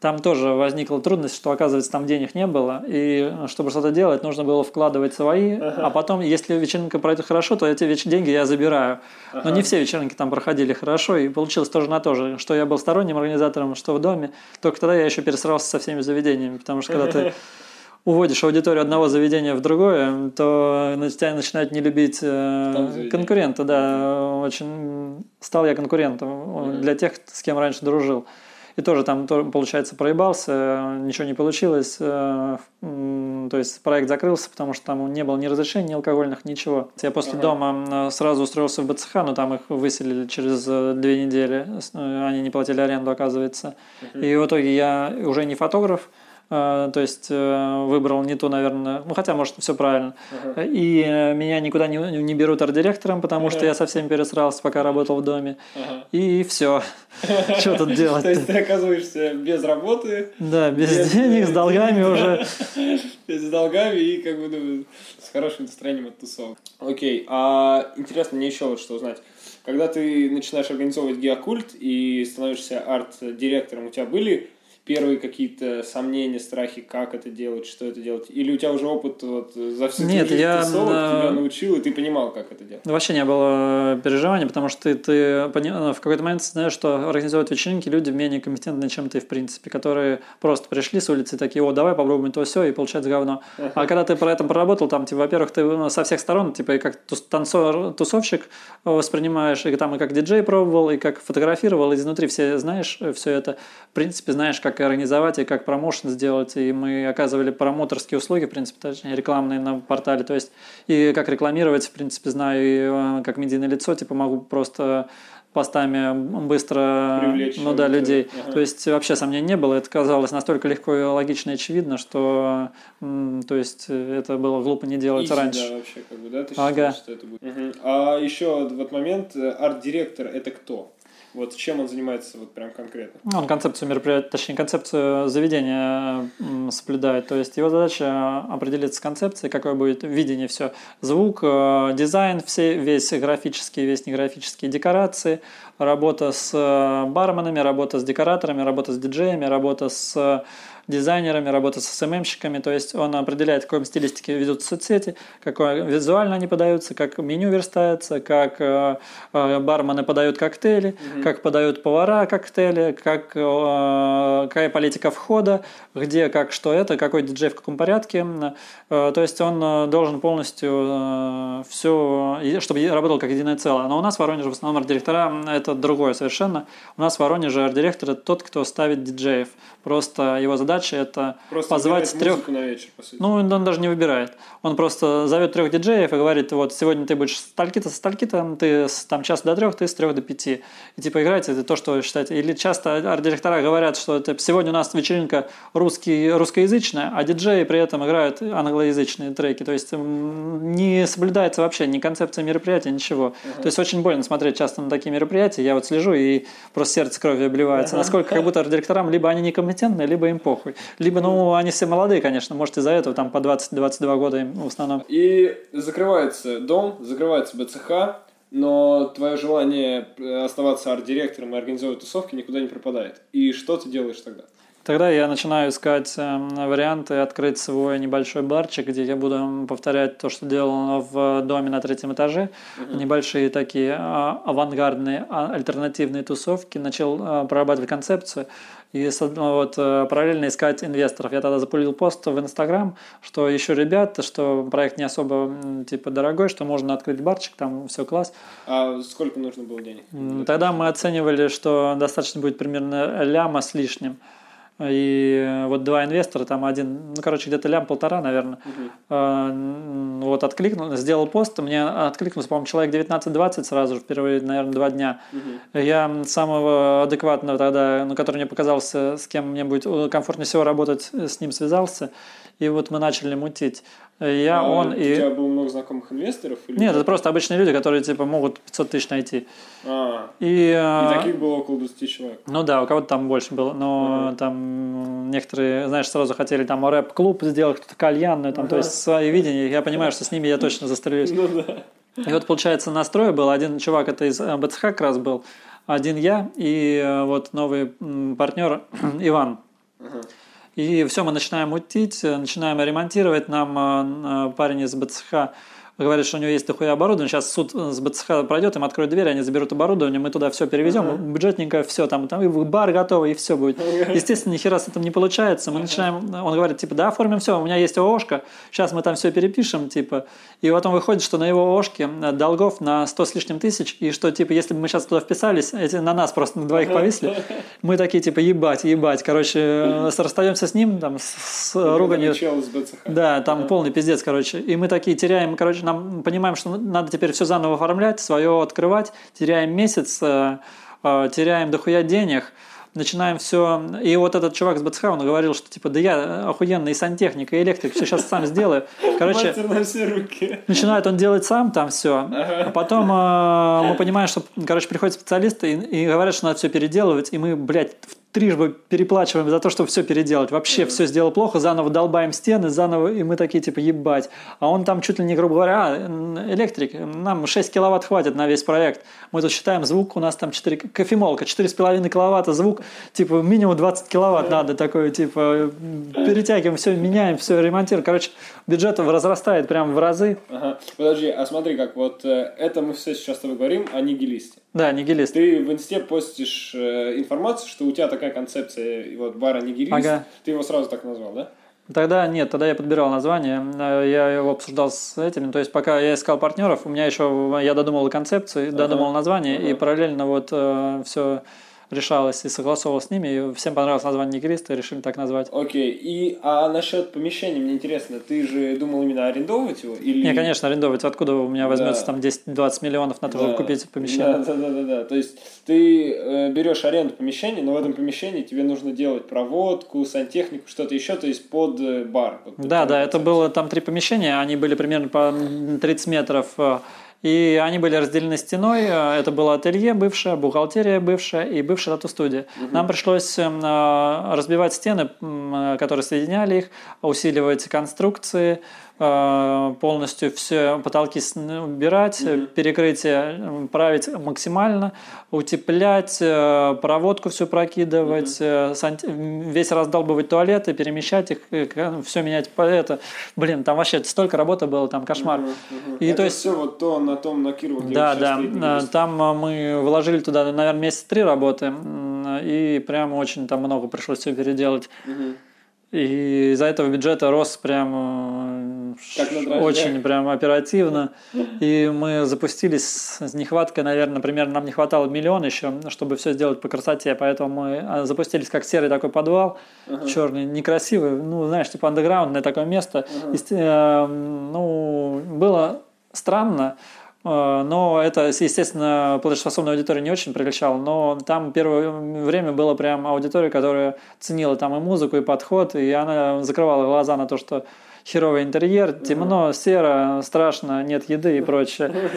там тоже возникла трудность, что, оказывается, там денег не было, и чтобы что-то делать, нужно было вкладывать свои, ага. а потом, если вечеринка пройдет хорошо, то эти деньги я забираю. Ага. Но не все вечеринки там проходили хорошо, и получилось тоже на то же, что я был сторонним организатором, что в доме, только тогда я еще пересрался со всеми заведениями, потому что когда ты уводишь аудиторию одного заведения в другое, то тебя начинают не любить э, конкуренты, да, очень стал я конкурентом mm-hmm. для тех, с кем раньше дружил. И тоже там, получается, проебался, ничего не получилось. Э, то есть проект закрылся, потому что там не было ни разрешений, ни алкогольных, ничего. Я после ага. дома э, сразу устроился в БЦХ, но там их выселили через э, две недели. Они не платили аренду, оказывается. Угу. И в итоге я уже не фотограф, то есть выбрал не то, наверное, ну хотя, может, все правильно. Uh-huh. И меня никуда не, не берут арт-директором, потому uh-huh. что я совсем пересрался, пока работал в доме. Uh-huh. И все. Что тут делать? То есть ты оказываешься без работы. Да, без денег, с долгами уже. С долгами и как бы ну, с хорошим настроением от тусовок. Окей, а интересно мне еще вот что узнать. Когда ты начинаешь организовывать геокульт и становишься арт-директором, у тебя были первые какие-то сомнения, страхи, как это делать, что это делать? Или у тебя уже опыт вот, за всю Нет, жизнь я тусовок тебя научил, и ты понимал, как это делать? Вообще не было переживаний, потому что ты, ты в какой-то момент знаешь, что организовывают вечеринки люди менее компетентные, чем ты, в принципе, которые просто пришли с улицы такие, о, давай попробуем то все и получается говно. А когда ты про это проработал, там, типа, во-первых, ты ну, со всех сторон, типа, и как танцор, тусовщик воспринимаешь, и там и как диджей пробовал, и как фотографировал, и изнутри все знаешь все это, в принципе, знаешь, как организовать и как промоушен сделать. И мы оказывали промоторские услуги, в принципе, точнее, рекламные на портале. То есть, и как рекламировать, в принципе, знаю, и э, как медийное лицо, типа могу просто постами быстро Привлечь ну да, людей. Ага. То есть вообще сомнений не было. Это казалось настолько легко и логично и очевидно, что то есть это было глупо не делать Easy, раньше. Да, вообще, как бы, да, ты считаешь, ага. что это будет. Угу. А еще вот момент, э, арт-директор это кто? Вот чем он занимается вот прям конкретно? Ну, он концепцию мероприятия, точнее концепцию заведения соблюдает. То есть его задача определиться с концепцией, какое будет видение все. Звук, э, дизайн, все, весь графический, весь неграфические декорации, работа с э, барменами, работа с декораторами, работа с диджеями, работа с дизайнерами, работать с СММщиками, то есть он определяет, в какой стилистике ведут соцсети, какое визуально они подаются, как меню верстается, как э, э, бармены подают коктейли, mm-hmm. как подают повара коктейли, как, э, какая политика входа, где, как, что это, какой диджей в каком порядке. То есть он должен полностью все, чтобы работал как единое целое. Но у нас в Воронеже в основном арт-директора это другое совершенно. У нас в Воронеже арт-директор это тот, кто ставит диджеев. Просто его задача это просто позвать трех... на вечер, по сути. Ну, он даже не выбирает. Он просто зовет трех диджеев и говорит, вот сегодня ты будешь стальки-то, стальки-то, ты с там час до трех, ты с трех до пяти. И типа играйте, это то, что вы считаете. Или часто арт-директора говорят, что это сегодня у нас вечеринка русский, русскоязычная, а диджеи при этом играют англоязычные треки. То есть не соблюдается вообще ни концепция мероприятия, ничего. Uh-huh. То есть очень больно смотреть часто на такие мероприятия. Я вот слежу и просто сердце кровью обливается. Uh-huh. Насколько как будто арт-директорам либо они некомпетентны, либо им похуй. Либо, ну, они все молодые, конечно, может, из-за этого там по 20-22 года им в основном. И закрывается дом, закрывается БЦХ, но твое желание оставаться арт-директором и организовывать тусовки никуда не пропадает. И что ты делаешь тогда? Тогда я начинаю искать эм, варианты открыть свой небольшой барчик, где я буду повторять то, что делал в доме на третьем этаже. Uh-huh. Небольшие такие а, авангардные, а, альтернативные тусовки. Начал а, прорабатывать концепцию и ну, вот, э, параллельно искать инвесторов. Я тогда запулил пост в Инстаграм, что еще ребят, что проект не особо типа дорогой, что можно открыть барчик, там все класс. А сколько нужно было денег? Тогда мы оценивали, что достаточно будет примерно ляма с лишним. И вот два инвестора, там один, ну, короче, где-то лям полтора, наверное, угу. вот откликнул, сделал пост, мне откликнулся, по-моему, человек 19-20 сразу же, впервые, наверное, два дня. Угу. Я самого адекватного тогда, ну, который мне показался, с кем мне будет комфортнее всего работать, с ним связался. И вот мы начали мутить. Я, а он у и... Тебя было много знакомых инвесторов? Или Нет, это просто обычные люди, которые типа могут 500 тысяч найти. А, и, и таких было около 20 человек? Ну да, у кого-то там больше было, но ага. там некоторые, знаешь, сразу хотели там рэп-клуб сделать, кто-то кальянную, там, ага. то есть свои видения. Я понимаю, что с ними я точно застрелюсь. Ну да. И вот, получается, настрой был. Один чувак, это из БЦХ как раз был, один я и э, вот новый партнер Иван. Ага. И все, мы начинаем мутить, начинаем ремонтировать. Нам э, парень из БЦХ говорит, что у него есть дохуя оборудование, сейчас суд с БЦХ пройдет, им откроют дверь, они заберут оборудование, мы туда все перевезем, uh-huh. бюджетненько все, там, там и бар готовый, и все будет. Uh-huh. Естественно, ни хера с этим не получается, мы uh-huh. начинаем, он говорит, типа, да, оформим все, у меня есть ООшка, сейчас мы там все перепишем, типа, и потом выходит, что на его ООшке долгов на 100 с лишним тысяч, и что, типа, если бы мы сейчас туда вписались, эти на нас просто на двоих повисли, мы такие, типа, ебать, ебать, короче, э, расстаемся с ним, там, с руганью. Да, там полный пиздец, короче, и мы такие теряем, короче, нам понимаем, что надо теперь все заново оформлять, свое открывать, теряем месяц, э, э, теряем дохуя денег, начинаем все. И вот этот чувак с БЦХ, он говорил, что типа, да я охуенный сантехник и электрик, все сейчас сам сделаю. Короче, на все руки. начинает он делать сам там все. А потом э, мы понимаем, что, короче, приходят специалисты и, и говорят, что надо все переделывать, и мы, блядь, в трижды переплачиваем за то, чтобы все переделать. Вообще все сделал плохо, заново долбаем стены, заново, и мы такие типа ебать. А он там чуть ли не, грубо говоря, а, электрик, нам 6 киловатт хватит на весь проект. Мы тут считаем звук, у нас там 4, кофемолка, 4,5 киловатта звук, типа минимум 20 киловатт надо, такой типа перетягиваем, все меняем, все ремонтируем. Короче, бюджет возрастает прям в разы. Ага. Подожди, а смотри, как вот э, это мы все сейчас с тобой говорим о нигилисте. Да, нигилист. Ты в инсте постишь э, информацию, что у тебя такая концепция вот бара нигилист. Ага. Ты его сразу так назвал, да? Тогда нет, тогда я подбирал название, э, я его обсуждал с этим, то есть пока я искал партнеров, у меня еще, я додумал концепцию, додумал название, ага. и параллельно вот э, все решалось и согласовывал с ними, и всем понравилось название Нигилиста, и решили так назвать. Окей, okay. и а насчет помещения, мне интересно, ты же думал именно арендовывать его? Или... Не, конечно, арендовать. Откуда у меня возьмется да. там 10-20 миллионов на то, чтобы купить помещение? Да, да, да, да, да. То есть ты э, берешь аренду помещения, но в этом помещении тебе нужно делать проводку, сантехнику, что-то еще, то есть под э, бар. Под, да, да, это было там три помещения, они были примерно по 30 метров э, и они были разделены стеной. Это было ателье бывшее, бухгалтерия бывшая и бывшая тату-студия. Угу. Нам пришлось эм, э, разбивать стены, которые соединяли их, усиливать конструкции, Э, полностью все потолки убирать, mm-hmm. перекрытие э, править максимально, утеплять, э, проводку все прокидывать, mm-hmm. весь раздолбывать туалеты, перемещать их, все менять по это. Блин, там вообще столько работы было, там кошмар. Mm-hmm. И это то есть все вот то на том на Кирово. Да, да. Там мы вложили туда, наверное, месяц три работы, и прямо очень там много пришлось все переделать. Mm-hmm. И из-за этого бюджета рос прям очень прям оперативно. И мы запустились с нехваткой, наверное, примерно нам не хватало миллион еще, чтобы все сделать по красоте. Поэтому мы а, запустились как серый такой подвал, uh-huh. черный, некрасивый, ну, знаешь, типа андеграундное такое место. Uh-huh. И, э, ну, было странно, Э, но это, естественно, платежеспособная аудитория не очень привлекала, но там первое время было прям аудитория, которая ценила там и музыку, и подход, и она закрывала глаза на то, что херовый интерьер, темно, серо, страшно, нет еды и прочее.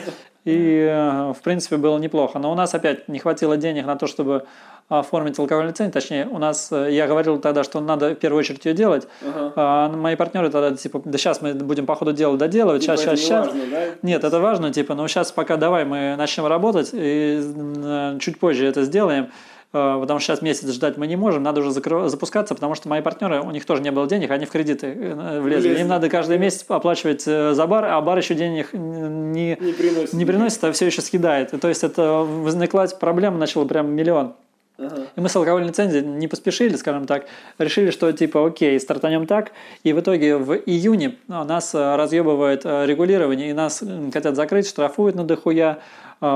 И, э, в принципе, было неплохо. Но у нас опять не хватило денег на то, чтобы оформить алкогольный лицензию. Точнее, у нас, э, я говорил тогда, что надо в первую очередь ее делать. Uh-huh. А мои партнеры тогда, типа, да сейчас мы будем по ходу дела доделывать, типа сейчас, сейчас, сейчас. Важно, да? Нет, это важно, типа, но сейчас пока давай мы начнем работать и э, чуть позже это сделаем потому что сейчас месяц ждать мы не можем, надо уже запускаться, потому что мои партнеры, у них тоже не было денег, они в кредиты влезли. влезли. Им надо каждый месяц оплачивать за бар, а бар еще денег не, не приносит, не приносит а все еще съедает. И, то есть это возникла проблема, начала прям миллион. И мы с алкогольной лицензией не поспешили, скажем так, решили, что типа окей, стартанем так. И в итоге в июне нас разъебывает регулирование, и нас хотят закрыть, штрафуют на дохуя,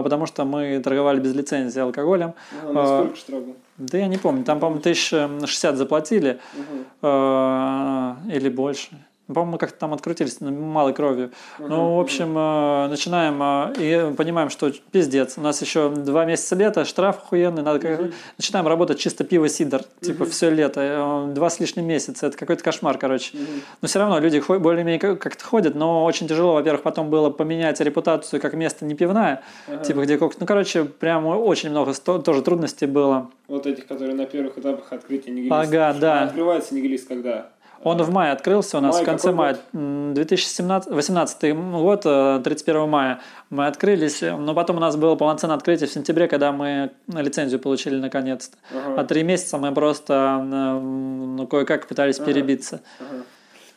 потому что мы торговали без лицензии алкоголем. А, насколько штраф Да я не помню, там, по-моему, 1060 заплатили угу. или больше. По-моему, мы как-то там открутились малой кровью. Uh-huh. Ну, в общем, э, начинаем э, и понимаем, что пиздец. У нас еще два месяца лета, штраф охуенный. Надо uh-huh. Начинаем работать чисто пиво-сидр. Uh-huh. Типа все лето. Э, два с лишним месяца. Это какой-то кошмар, короче. Но все равно люди более-менее как-то ходят. Но очень тяжело, во-первых, потом было поменять репутацию как место не пивная. Типа где. Ну, короче, прям очень много тоже трудностей было. Вот этих, которые на первых этапах открытия нигилист. Ага, да. Открывается нигилист когда? Он в мае открылся у нас, май, в конце мая. 2018 год, 31 э, мая мы открылись, но потом у нас было полноценное открытие в сентябре, когда мы лицензию получили наконец-то. Ага. А три месяца мы просто ну, кое-как пытались ага. перебиться. Ага.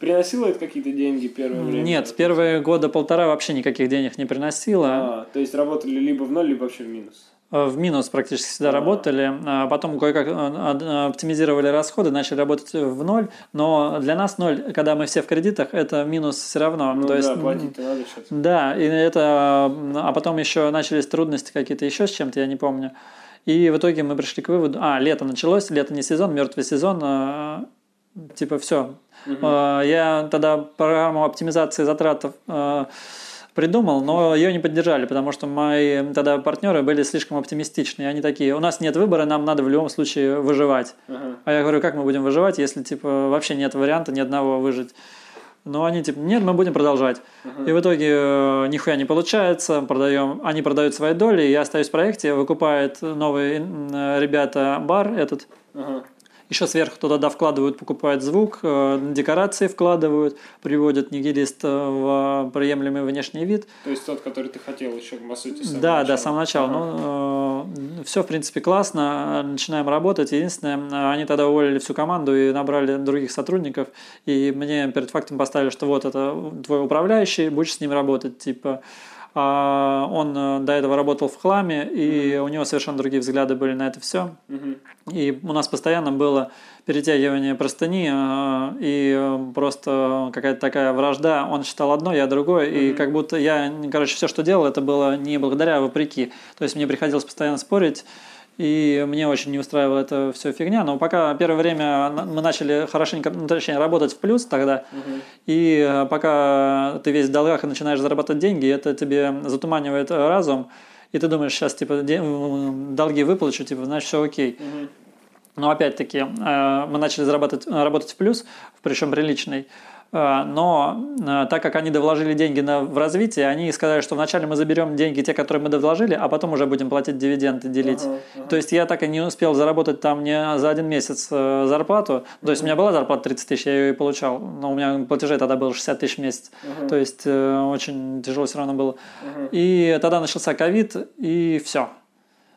Приносило это какие-то деньги первое время? Нет, первые года полтора вообще никаких денег не приносило. А, то есть работали либо в ноль, либо вообще в минус? Э, в минус практически всегда а. работали, а потом кое-как э, оптимизировали расходы, начали работать в ноль, но для нас ноль, когда мы все в кредитах, это минус все равно. Ну То да, есть, платить надо что-то. Да, и это, а потом еще начались трудности какие-то еще с чем-то, я не помню. И в итоге мы пришли к выводу, а, лето началось, лето не сезон, мертвый сезон, а, типа все. Угу. Я тогда программу оптимизации затрат придумал, но ее не поддержали, потому что мои тогда партнеры были слишком оптимистичны. И они такие, у нас нет выбора, нам надо в любом случае выживать. Uh-huh. А я говорю, как мы будем выживать, если типа вообще нет варианта ни одного выжить. Но они типа, нет, мы будем продолжать. Uh-huh. И в итоге э, нихуя не получается, продаем, они продают свои доли, я остаюсь в проекте, выкупает новые э, ребята бар этот. Uh-huh. Еще сверху туда вкладывают, покупают звук, э, декорации вкладывают, приводят нигилист в приемлемый внешний вид. То есть тот, который ты хотел еще, по сути, с Да, начала. да, с самого начала. Ага. Ну, э, все, в принципе, классно, начинаем работать. Единственное, они тогда уволили всю команду и набрали других сотрудников, и мне перед фактом поставили, что вот это твой управляющий, будешь с ним работать, типа он э, до этого работал в хламе, и mm-hmm. у него совершенно другие взгляды были на это все. Mm-hmm. И у нас постоянно было перетягивание простыни, э, и э, просто какая-то такая вражда. Он считал одно, я другое, mm-hmm. и как будто я, короче, все, что делал, это было не благодаря, а вопреки. То есть мне приходилось постоянно спорить. И мне очень не устраивала эта все фигня. Но пока первое время мы начали хорошенько, ну, точнее, работать в плюс тогда. Угу. И э, пока ты весь в долгах и начинаешь зарабатывать деньги, это тебе затуманивает разум. И ты думаешь, сейчас типа долги выплачу, типа, значит, все окей. Угу. Но опять-таки э, мы начали зарабатывать, работать в плюс, причем приличный. А, но а, так как они довложили деньги на, в развитие, они сказали, что вначале мы заберем деньги, те, которые мы довложили, а потом уже будем платить дивиденды, делить. Uh-huh, uh-huh. То есть я так и не успел заработать там не за один месяц э, зарплату. То есть uh-huh. у меня была зарплата 30 тысяч, я ее и получал, но у меня платежей тогда было 60 тысяч в месяц. Uh-huh. То есть э, очень тяжело все равно было. Uh-huh. И тогда начался ковид, и все.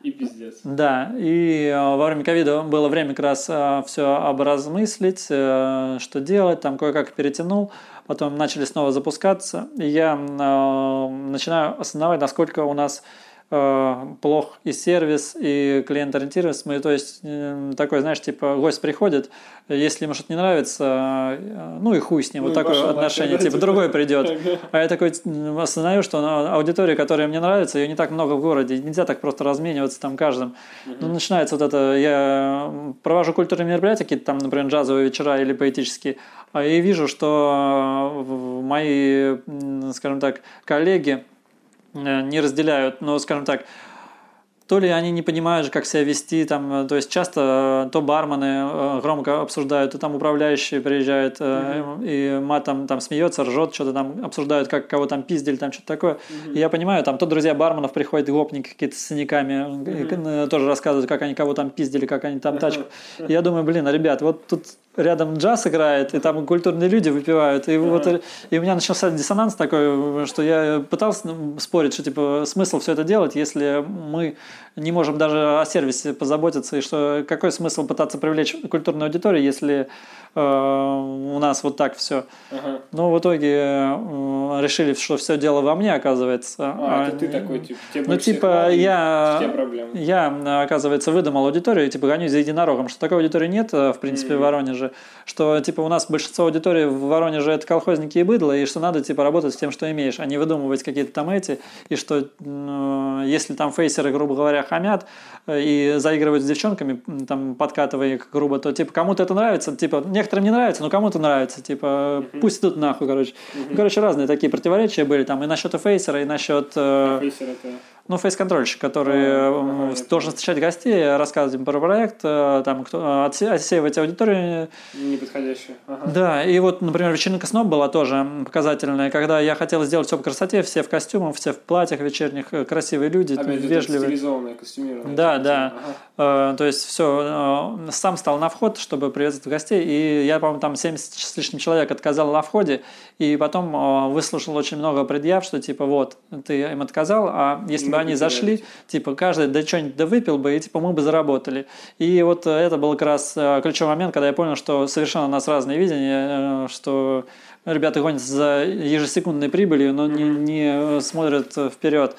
И пиздец. Да, и э, во время ковида было время как раз э, все образмыслить, э, что делать, там кое-как перетянул, потом начали снова запускаться, и я начинаю осознавать, насколько у нас плох и сервис, и клиент-ориентированность. Мы, то есть, э, такой, знаешь, типа, гость приходит, если ему что-то не нравится, э, ну и хуй с ним, ну, вот такое отношение, типа, другой придет. А я такой осознаю, что аудитория, которая мне нравится, ее не так много в городе, нельзя так просто размениваться там каждым. Ну, начинается вот это, я провожу культурные мероприятия, какие-то там, например, джазовые вечера или поэтические, а и вижу, что мои, скажем так, коллеги, Э, не разделяют, но, скажем так, то ли они не понимают, как себя вести, там, э, то есть часто э, то бармены громко обсуждают, то там управляющие приезжают mm-hmm. и матом там смеется, ржет, что-то там обсуждают, как кого там пиздили, там что-то такое. Mm-hmm. И я понимаю, там то друзья барменов приходят гопники какие-то с синяками, mm-hmm. тоже рассказывают, как они кого там пиздили, как они там тачку. Mm-hmm. И я думаю, блин, ребят, вот тут рядом джаз играет, и там культурные люди выпивают. И, uh-huh. вот, и у меня начался диссонанс такой, что я пытался спорить, что типа смысл все это делать, если мы не можем даже о сервисе позаботиться, и что какой смысл пытаться привлечь культурную аудиторию, если э, у нас вот так все. Uh-huh. Но в итоге э, решили, что все дело во мне, оказывается. А, а это ты такой, типа, Ну, типа, я, я, оказывается, выдумал аудиторию, типа, гонюсь за единорогом, что такой аудитории нет, э, в принципе, mm-hmm. в Воронеже, что, типа, у нас большинство аудитории в Воронеже это колхозники и быдло, и что надо, типа, работать с тем, что имеешь, а не выдумывать какие-то там эти, и что, э, если там фейсеры, грубо говоря, хамят э, и заигрывают с девчонками, там, подкатывая их грубо, то, типа, кому-то это нравится, типа, некоторым не нравится, но кому-то нравится, типа, mm-hmm. пусть идут нахуй, короче. Ну, короче, разные такие противоречия были там и насчет фейсера, и насчет... Это... Ну, фейс-контрольщик, который а, ага, должен встречать гостей, рассказывать им про проект, э, там, кто, отсеивать аудиторию. Неподходящую. Ага. Да, и вот, например, вечеринка СНОП была тоже показательная, когда я хотел сделать все по красоте, все в костюмах, все в платьях вечерних, э, красивые люди, Опять вежливые. стилизованные, костюмированные. Да, да. Ага. Э, то есть все, сам стал на вход, чтобы приветствовать гостей, и я, по-моему, там 70 с лишним человек отказал на входе, и потом выслушал очень много предъяв, что типа вот, ты им отказал, а если бы они зашли, типа каждый да что-нибудь да выпил бы, и типа мы бы заработали. И вот это был как раз э, ключевой момент, когда я понял, что совершенно у нас разные видения, э, что ребята гонятся за ежесекундной прибылью, но не, не смотрят вперед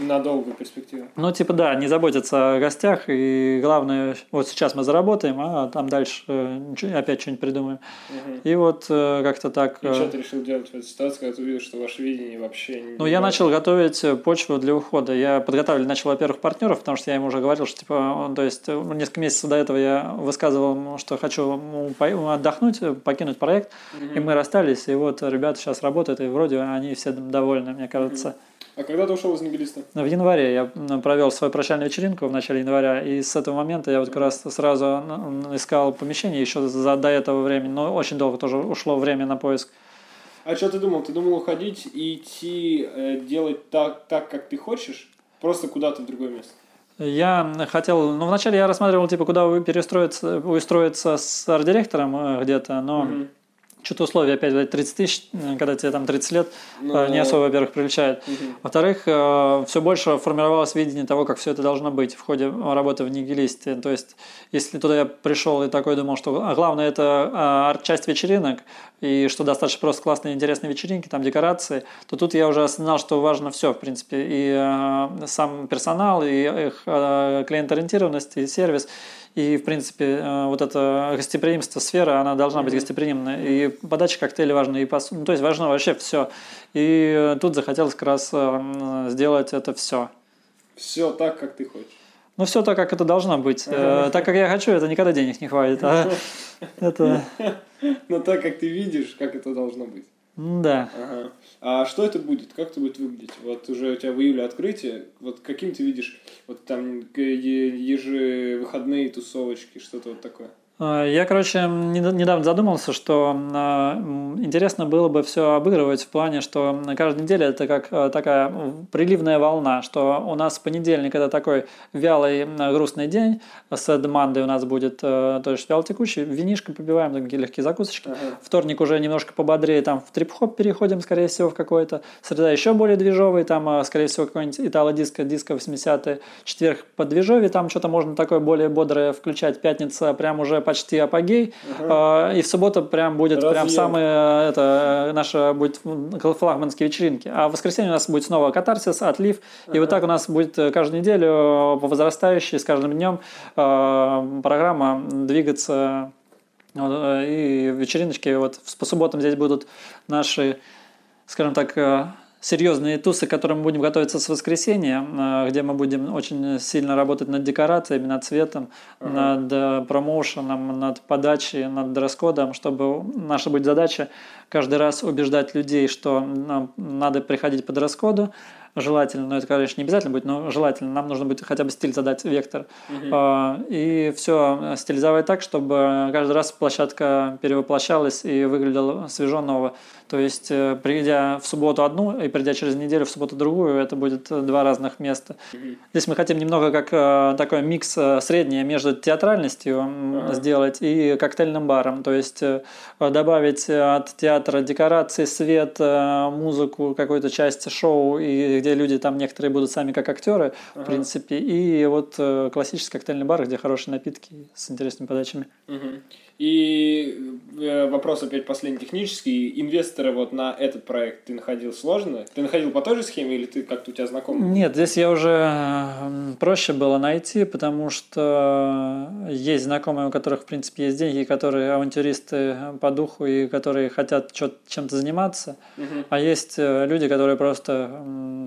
на долгую перспективу. Ну, типа, да, не заботятся о гостях, и главное, вот сейчас мы заработаем, а там дальше э, опять что-нибудь придумаем. Угу. И вот э, как-то так... И что э, ты решил делать в этой ситуации, когда ты увидел, что ваше видение вообще не... Ну, я начал готовить почву для ухода. Я подготавливал, начал, во-первых, партнеров, потому что я ему уже говорил, что, типа, то есть, несколько месяцев до этого я высказывал, что хочу отдохнуть, покинуть проект, угу. и мы расстались, и вот ребята сейчас работают, и вроде они все довольны, мне кажется. Угу. А когда ты ушел из нигилиста? В январе я провел свою прощальную вечеринку в начале января, и с этого момента я вот как раз сразу искал помещение еще за, до этого времени, но очень долго тоже ушло время на поиск. А что ты думал? Ты думал уходить и идти э, делать так, так, как ты хочешь? Просто куда-то в другое место? Я хотел, ну, вначале я рассматривал, типа, куда перестроиться, устроиться с арт-директором э, где-то, но угу что-то условия, опять, 30 тысяч, э, когда тебе там 30 лет, ну, э, не особо, во-первых, приличает. Угу. Во-вторых, э, все больше формировалось видение того, как все это должно быть в ходе работы в нигилисте. То есть, если туда я пришел и такой думал, что а главное это арт-часть вечеринок, и что достаточно просто классные, интересные вечеринки, там декорации, то тут я уже осознал, что важно все, в принципе, и сам персонал, и их клиент-ориентированность, и сервис. И, в принципе, э, вот это гостеприимство сфера, она должна быть гостеприимной. И подача коктейлей важна, и пос... ну, то есть важно вообще все. И тут захотелось как раз э, сделать это все. Все так, как ты хочешь. Ну, все так, как это должно быть. Э, так, как я хочу, это никогда денег не хватит. А это... Но так, как ты видишь, как это должно быть. Да. Ага. А что это будет? Как это будет выглядеть? Вот уже у тебя в июле открытие. Вот каким ты видишь вот там ежевыходные тусовочки, что-то вот такое? А, я, короче, недавно задумался, что а, интересно было бы все обыгрывать в плане, что на каждой неделе это как а, такая приливная волна, что у нас в понедельник это такой вялый грустный день, с демандой у нас будет то есть вяло текущий, винишко побиваем, такие легкие закусочки. Ага. Вторник уже немножко пободрее, там в трип-хоп переходим, скорее всего, в какой-то. Среда еще более движовый, там, скорее всего, какой-нибудь итало-диско, диско 80-е. Четверг по движове, там что-то можно такое более бодрое включать. Пятница прям уже почти апогей. Ага. И в субботу прям будет Разъем. прям самые это наша будет флагманские вечеринки. А в воскресенье у нас будет снова катарсис, отлив. Ага. И вот так у нас будет каждую неделю по возрастающей с каждым днем программа двигаться и вечериночки вот по субботам здесь будут наши, скажем так, серьезные тусы, к которым мы будем готовиться с воскресенья, э, где мы будем очень сильно работать над декорациями, над цветом, uh-huh. над э, промоушеном, над подачей, над дресс-кодом, чтобы наша будет задача каждый раз убеждать людей, что нам надо приходить по дресс-коду, желательно, но это, конечно, не обязательно будет, но желательно, нам нужно будет хотя бы стиль задать, вектор. Угу. И все стилизовать так, чтобы каждый раз площадка перевоплощалась и выглядела свежо ново. То есть, э, придя в субботу одну и придя через неделю в субботу другую, это будет два разных места. Mm-hmm. Здесь мы хотим немного как э, такой микс э, средний между театральностью uh-huh. сделать и коктейльным баром. То есть, добавить от театра декорации, свет, музыку, какую-то часть шоу, и где люди там некоторые будут сами как актеры, uh-huh. в принципе. И вот классический коктейльный бар, где хорошие напитки с интересными подачами. Uh-huh. И э, вопрос опять последний технический. Инвесторы вот на этот проект ты находил сложно? Ты находил по той же схеме или ты как-то у тебя знакомый? Нет, здесь я уже проще было найти, потому что есть знакомые, у которых, в принципе, есть деньги, которые авантюристы по духу и которые хотят чем-то заниматься. Угу. А есть э, люди, которые просто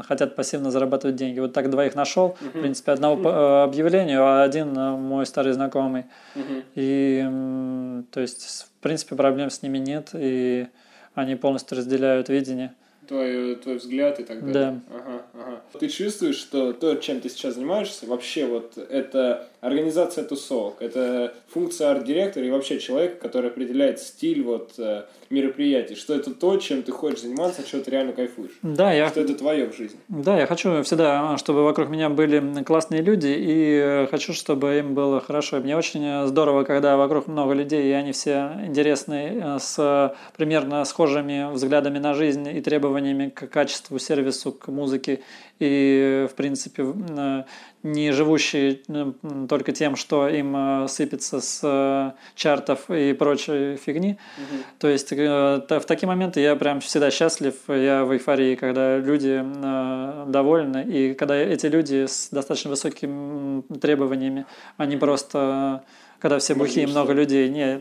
хотят пассивно зарабатывать деньги. Вот так двоих нашел. Угу. В принципе, одного угу. объявлению, а один мой старый знакомый. Угу. И то есть, в принципе, проблем с ними нет, и они полностью разделяют видение. Твой, твой взгляд и так далее. Да. Ага, ага. Ты чувствуешь, что то, чем ты сейчас занимаешься, вообще вот это организация тусовок, это функция арт-директора и вообще человека, который определяет стиль вот э, мероприятий, что это то, чем ты хочешь заниматься, что ты реально кайфуешь. Да, я... Что это твое в жизни. Да, я хочу всегда, чтобы вокруг меня были классные люди, и хочу, чтобы им было хорошо. мне очень здорово, когда вокруг много людей, и они все интересные, э, с примерно схожими взглядами на жизнь и требованиями к качеству, сервису, к музыке и, в принципе, э, не живущие ну, только тем, что им э, сыпется с э, чартов и прочей фигни. Угу. То есть в такие моменты я прям всегда счастлив, я в эйфории, когда люди довольны, и когда эти люди с достаточно высокими требованиями, они просто когда все бухие, много людей. Не,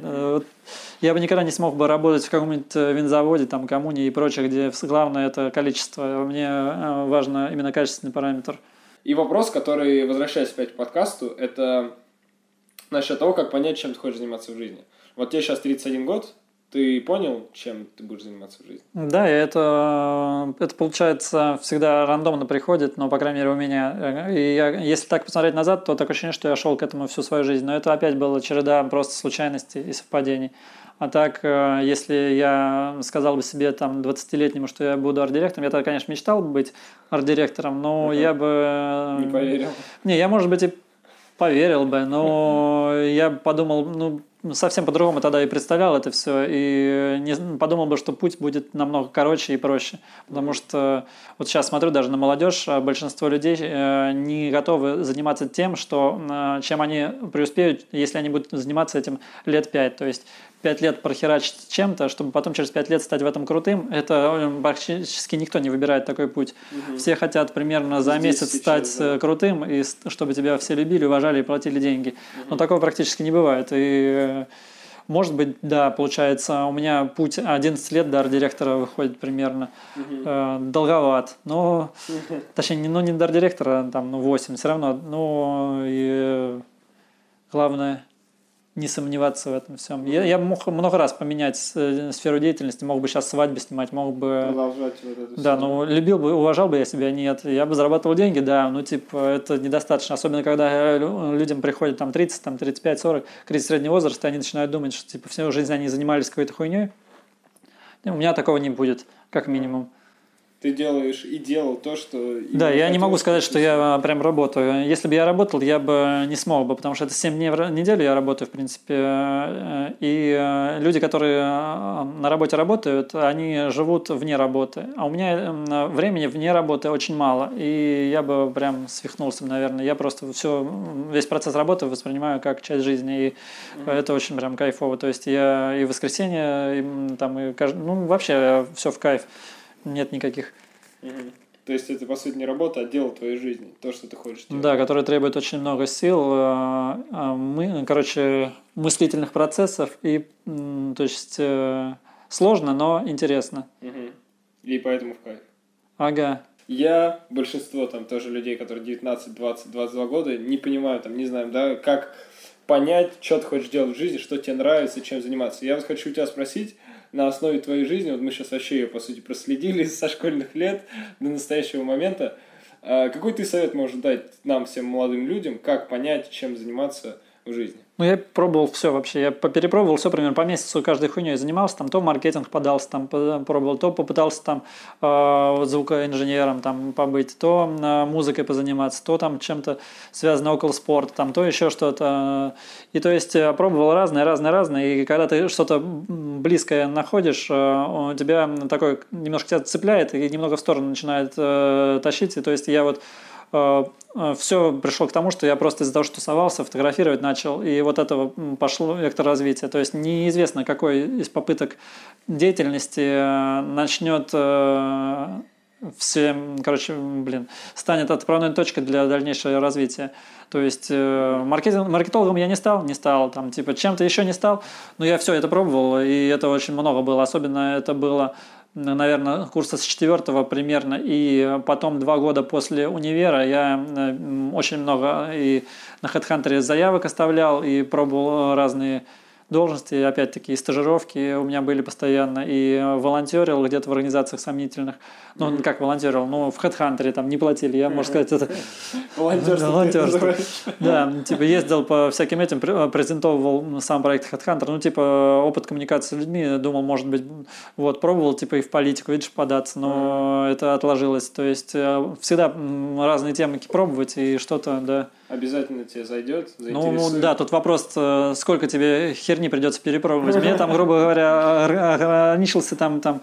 я бы никогда не смог бы работать в каком-нибудь винзаводе, там, коммуне и прочее, где главное это количество. Мне важно именно качественный параметр. И вопрос, который, возвращаясь опять к подкасту, это насчет того, как понять, чем ты хочешь заниматься в жизни. Вот тебе сейчас 31 год, ты понял, чем ты будешь заниматься в жизни? Да, это, это получается всегда рандомно приходит, но, по крайней мере, у меня. И я, если так посмотреть назад, то такое ощущение, что я шел к этому всю свою жизнь. Но это опять была череда просто случайностей и совпадений. А так, э, если я сказал бы себе там 20-летнему, что я буду арт-директором, я тогда, конечно, мечтал бы быть арт-директором, но uh-huh. я бы... Э, не поверил. Не, я, может быть, и поверил бы, но я подумал, ну, совсем по-другому тогда и представлял это все, и не, подумал бы, что путь будет намного короче и проще. Потому что вот сейчас смотрю даже на молодежь, а большинство людей э, не готовы заниматься тем, что, чем они преуспеют, если они будут заниматься этим лет пять. То есть пять лет прохерачить чем-то, чтобы потом через пять лет стать в этом крутым, это э, практически никто не выбирает такой путь. Угу. Все хотят примерно за Здесь месяц сейчас, стать да. Э, крутым, и чтобы тебя все любили, уважали и платили деньги. Угу. Но такого практически не бывает. И э, может быть, да, получается, у меня путь 11 лет до арт-директора выходит примерно. Угу. Э, долговат. Но, точнее, не, ну, не до арт-директора, там, ну, 8, все равно. Ну, и главное, не сомневаться в этом всем. Я, я мог много раз поменять э, сферу деятельности, мог бы сейчас свадьбы снимать, мог бы... Продолжать вот это Да, ну любил бы, уважал бы я себя, нет. Я бы зарабатывал деньги, да, ну типа это недостаточно. Особенно, когда людям приходит там 30, там 35, 40, кризис среднего возраста, они начинают думать, что типа всю жизнь они занимались какой-то хуйней. У меня такого не будет, как минимум ты делаешь и делал то, что... Да, я не могу сказать, что я прям работаю. Если бы я работал, я бы не смог бы, потому что это 7 дней в неделю я работаю, в принципе. Э, и э, люди, которые э, на работе работают, они живут вне работы. А у меня времени вне работы очень мало. И я бы прям свихнулся, наверное. Я просто все, весь процесс работы воспринимаю как часть жизни. И mm-hmm. это очень прям кайфово. То есть я и в воскресенье, и, там, и ну, вообще все в кайф нет никаких. Угу. То есть это, по сути, не работа, а дело твоей жизни, то, что ты хочешь делать. Да, которое требует очень много сил, а, а мы, короче, мыслительных процессов, и, то есть, э, сложно, но интересно. Угу. И поэтому в кайф. Ага. Я, большинство там тоже людей, которые 19, 20, 22 года, не понимаю, там, не знаем, да, как понять, что ты хочешь делать в жизни, что тебе нравится, чем заниматься. Я вот хочу у тебя спросить, на основе твоей жизни, вот мы сейчас вообще ее, по сути, проследили со школьных лет до настоящего момента. А какой ты совет можешь дать нам, всем молодым людям, как понять, чем заниматься в жизни? Ну, я пробовал все вообще. Я перепробовал все примерно по месяцу каждой хуйней занимался. Там то маркетинг подался, там пробовал, то попытался там э, звукоинженером там побыть, то э, музыкой позаниматься, то там чем-то связано около спорта, там то еще что-то. И то есть пробовал разное, разное, разное. И когда ты что-то близкое находишь, э, тебя такой немножко тебя цепляет и немного в сторону начинает э, тащить. И то есть я вот Э, э, все пришло к тому, что я просто из-за того, что тусовался, фотографировать начал, и вот этого пошло вектор развития. То есть неизвестно, какой из попыток деятельности э, начнет все, короче, блин, станет отправной точкой для дальнейшего развития. То есть маркетинг, маркетологом я не стал, не стал, там, типа, чем-то еще не стал, но я все это пробовал, и это очень много было. Особенно это было наверное, курса с четвертого примерно, и потом два года после универа я очень много и на HeadHunter заявок оставлял, и пробовал разные должности, опять-таки, и стажировки у меня были постоянно, и волонтерил где-то в организациях сомнительных. Ну, mm-hmm. как волонтерил? Ну, в HeadHunter там не платили, я, можно сказать, это... Волонтерство. Да, типа ездил по всяким этим, презентовал сам проект HeadHunter, ну, типа опыт коммуникации с людьми, думал, может быть, вот, пробовал, типа, и в политику, видишь, податься, но это отложилось. То есть э, всегда разные темы пробовать и что-то, да, обязательно тебе зайдет, Ну, ну да, тут вопрос, э, сколько тебе херни придется перепробовать. Мне там, грубо говоря, ограничился там, там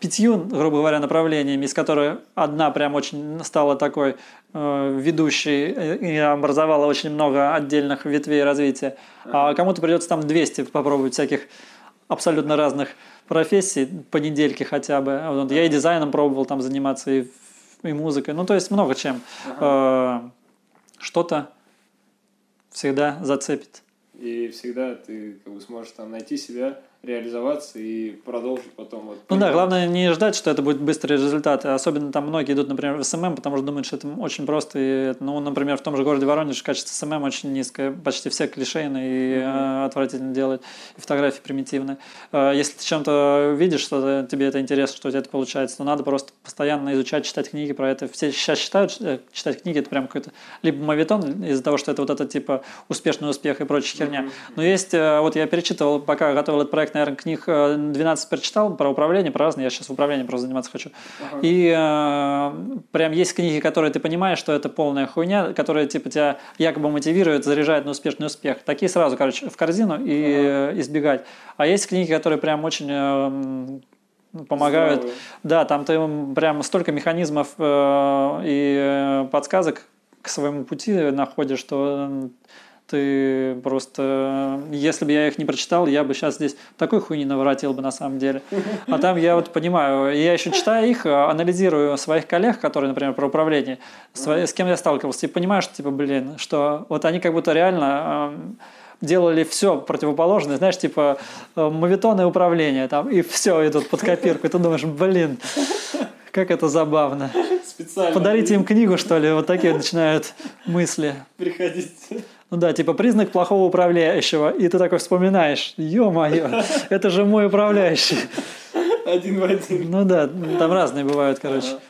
пятью, грубо говоря, направлениями, из которых одна прям очень стала такой э, ведущей и образовала очень много отдельных ветвей развития. А кому-то придется там 200 попробовать всяких абсолютно разных профессий по недельке хотя бы. Вот, я и дизайном пробовал там заниматься, и, и музыкой. Ну, то есть много чем. Ага. Что-то всегда зацепит. И всегда ты как бы сможешь там найти себя реализоваться и продолжить потом. Вот, ну да, главное не ждать, что это будет быстрые результаты. Особенно там многие идут, например, в SMM, потому что думают, что это очень просто. И, ну, например, в том же городе Воронеж качество SMM очень низкое. Почти все клишейные и mm-hmm. отвратительно делают. И фотографии примитивные. Э, если ты чем-то видишь, что тебе это интересно, что у тебя это получается, то надо просто постоянно изучать, читать книги про это. Все сейчас считают, э, читать книги это прям какой-то либо мавитон из-за того, что это вот это типа успешный успех и прочая херня. Mm-hmm. Но есть, вот я перечитывал, пока готовил этот проект, наверное, книг 12 э, прочитал про управление, про разные. Я сейчас в управлении просто заниматься хочу. Ага. И э, прям есть книги, которые ты понимаешь, что это полная хуйня, которые типа тебя якобы мотивируют, заряжают на успешный успех. Такие сразу, короче, в корзину и ага. избегать. А есть книги, которые прям очень э, помогают. Здравые. Да, там ты прям столько механизмов э, и э, подсказок к своему пути находишь, что ты просто... Если бы я их не прочитал, я бы сейчас здесь такой хуйни наворотил бы на самом деле. А там я вот понимаю, я еще читаю их, анализирую своих коллег, которые, например, про управление, с кем я сталкивался, и понимаю, что, типа, блин, что вот они как будто реально делали все противоположное, знаешь, типа мавитонное управление там, и все идут под копирку, и ты думаешь, блин, как это забавно. Специально. Подарите им книгу, что ли, вот такие начинают мысли. Приходите. Ну да, типа признак плохого управляющего. И ты такой вспоминаешь, ё-моё, это же мой управляющий. Один в один. Ну да, там разные бывают, короче.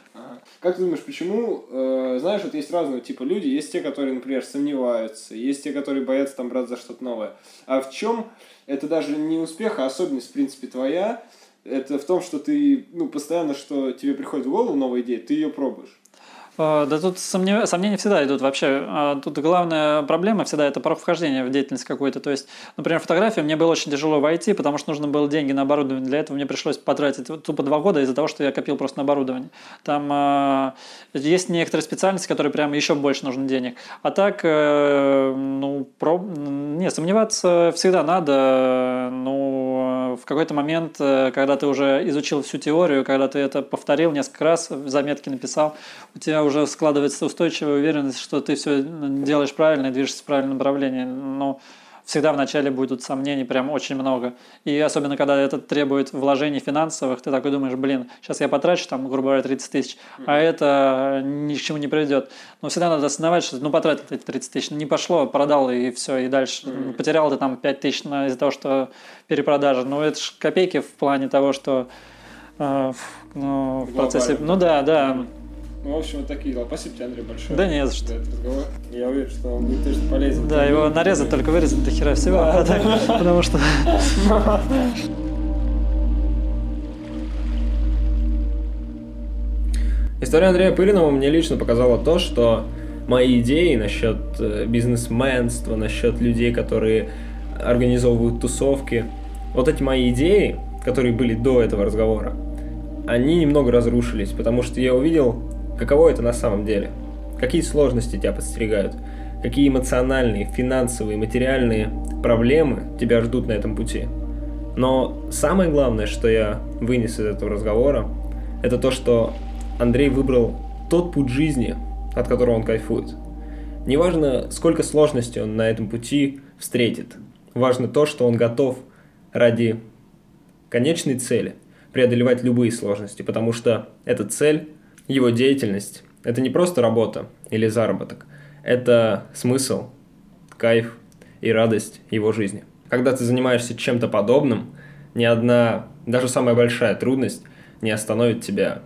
Как ты думаешь, почему, э, знаешь, вот есть разного типа люди, есть те, которые, например, сомневаются, есть те, которые боятся там брать за что-то новое. А в чем это даже не успех, а особенность, в принципе, твоя, это в том, что ты, ну, постоянно, что тебе приходит в голову новая идея, ты ее пробуешь. А, да тут сомнения, сомнения всегда идут вообще. А, тут главная проблема всегда это порог вхождения в деятельность какую-то. То есть, например, фотография мне было очень тяжело войти, потому что нужно было деньги на оборудование. Для этого мне пришлось потратить тупо два года из-за того, что я копил просто на оборудование. Там э, есть некоторые специальности, которые прям еще больше нужно денег. А так, э, ну, про... не, сомневаться всегда надо. Ну, в какой-то момент, э, когда ты уже изучил всю теорию, когда ты это повторил несколько раз, заметки написал, у тебя уже складывается устойчивая уверенность, что ты все делаешь правильно и движешься в правильном направлении. Но всегда вначале будут сомнений прям очень много. И особенно, когда это требует вложений финансовых, ты такой думаешь, блин, сейчас я потрачу там, грубо говоря, 30 тысяч, а это ни к чему не приведет. Но всегда надо осознавать, что ну потратил эти 30 тысяч, не пошло, продал и все, и дальше. Потерял ты там 5 тысяч из-за того, что перепродажа. Ну это же копейки в плане того, что э, ну, в процессе... Ну да, да. Ну, в общем, вот такие дела. Спасибо тебе, Андрей, большое. Да не за что. Этот разговор. Я уверен, что он будет точно полезен. Да, его нарезать, только вырезать до хера всего, потому что... История Андрея Пыринова мне лично показала то, что мои идеи насчет э, бизнесменства, насчет людей, которые организовывают тусовки, вот эти мои идеи, которые были до этого разговора, они немного разрушились, потому что я увидел, каково это на самом деле, какие сложности тебя подстерегают, какие эмоциональные, финансовые, материальные проблемы тебя ждут на этом пути. Но самое главное, что я вынес из этого разговора, это то, что Андрей выбрал тот путь жизни, от которого он кайфует. Неважно, сколько сложностей он на этом пути встретит. Важно то, что он готов ради конечной цели преодолевать любые сложности, потому что эта цель, его деятельность, это не просто работа или заработок, это смысл, кайф и радость его жизни. Когда ты занимаешься чем-то подобным, ни одна, даже самая большая трудность не остановит тебя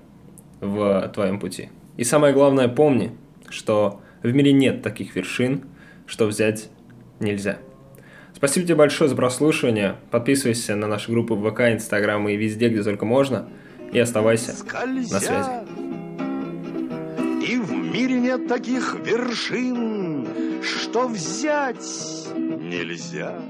в твоем пути. И самое главное, помни, что в мире нет таких вершин, что взять нельзя. Спасибо тебе большое за прослушивание. Подписывайся на наши группы в ВК, Инстаграм и везде, где только можно. И оставайся Скользя. на связи. Мире нет таких вершин, что взять нельзя.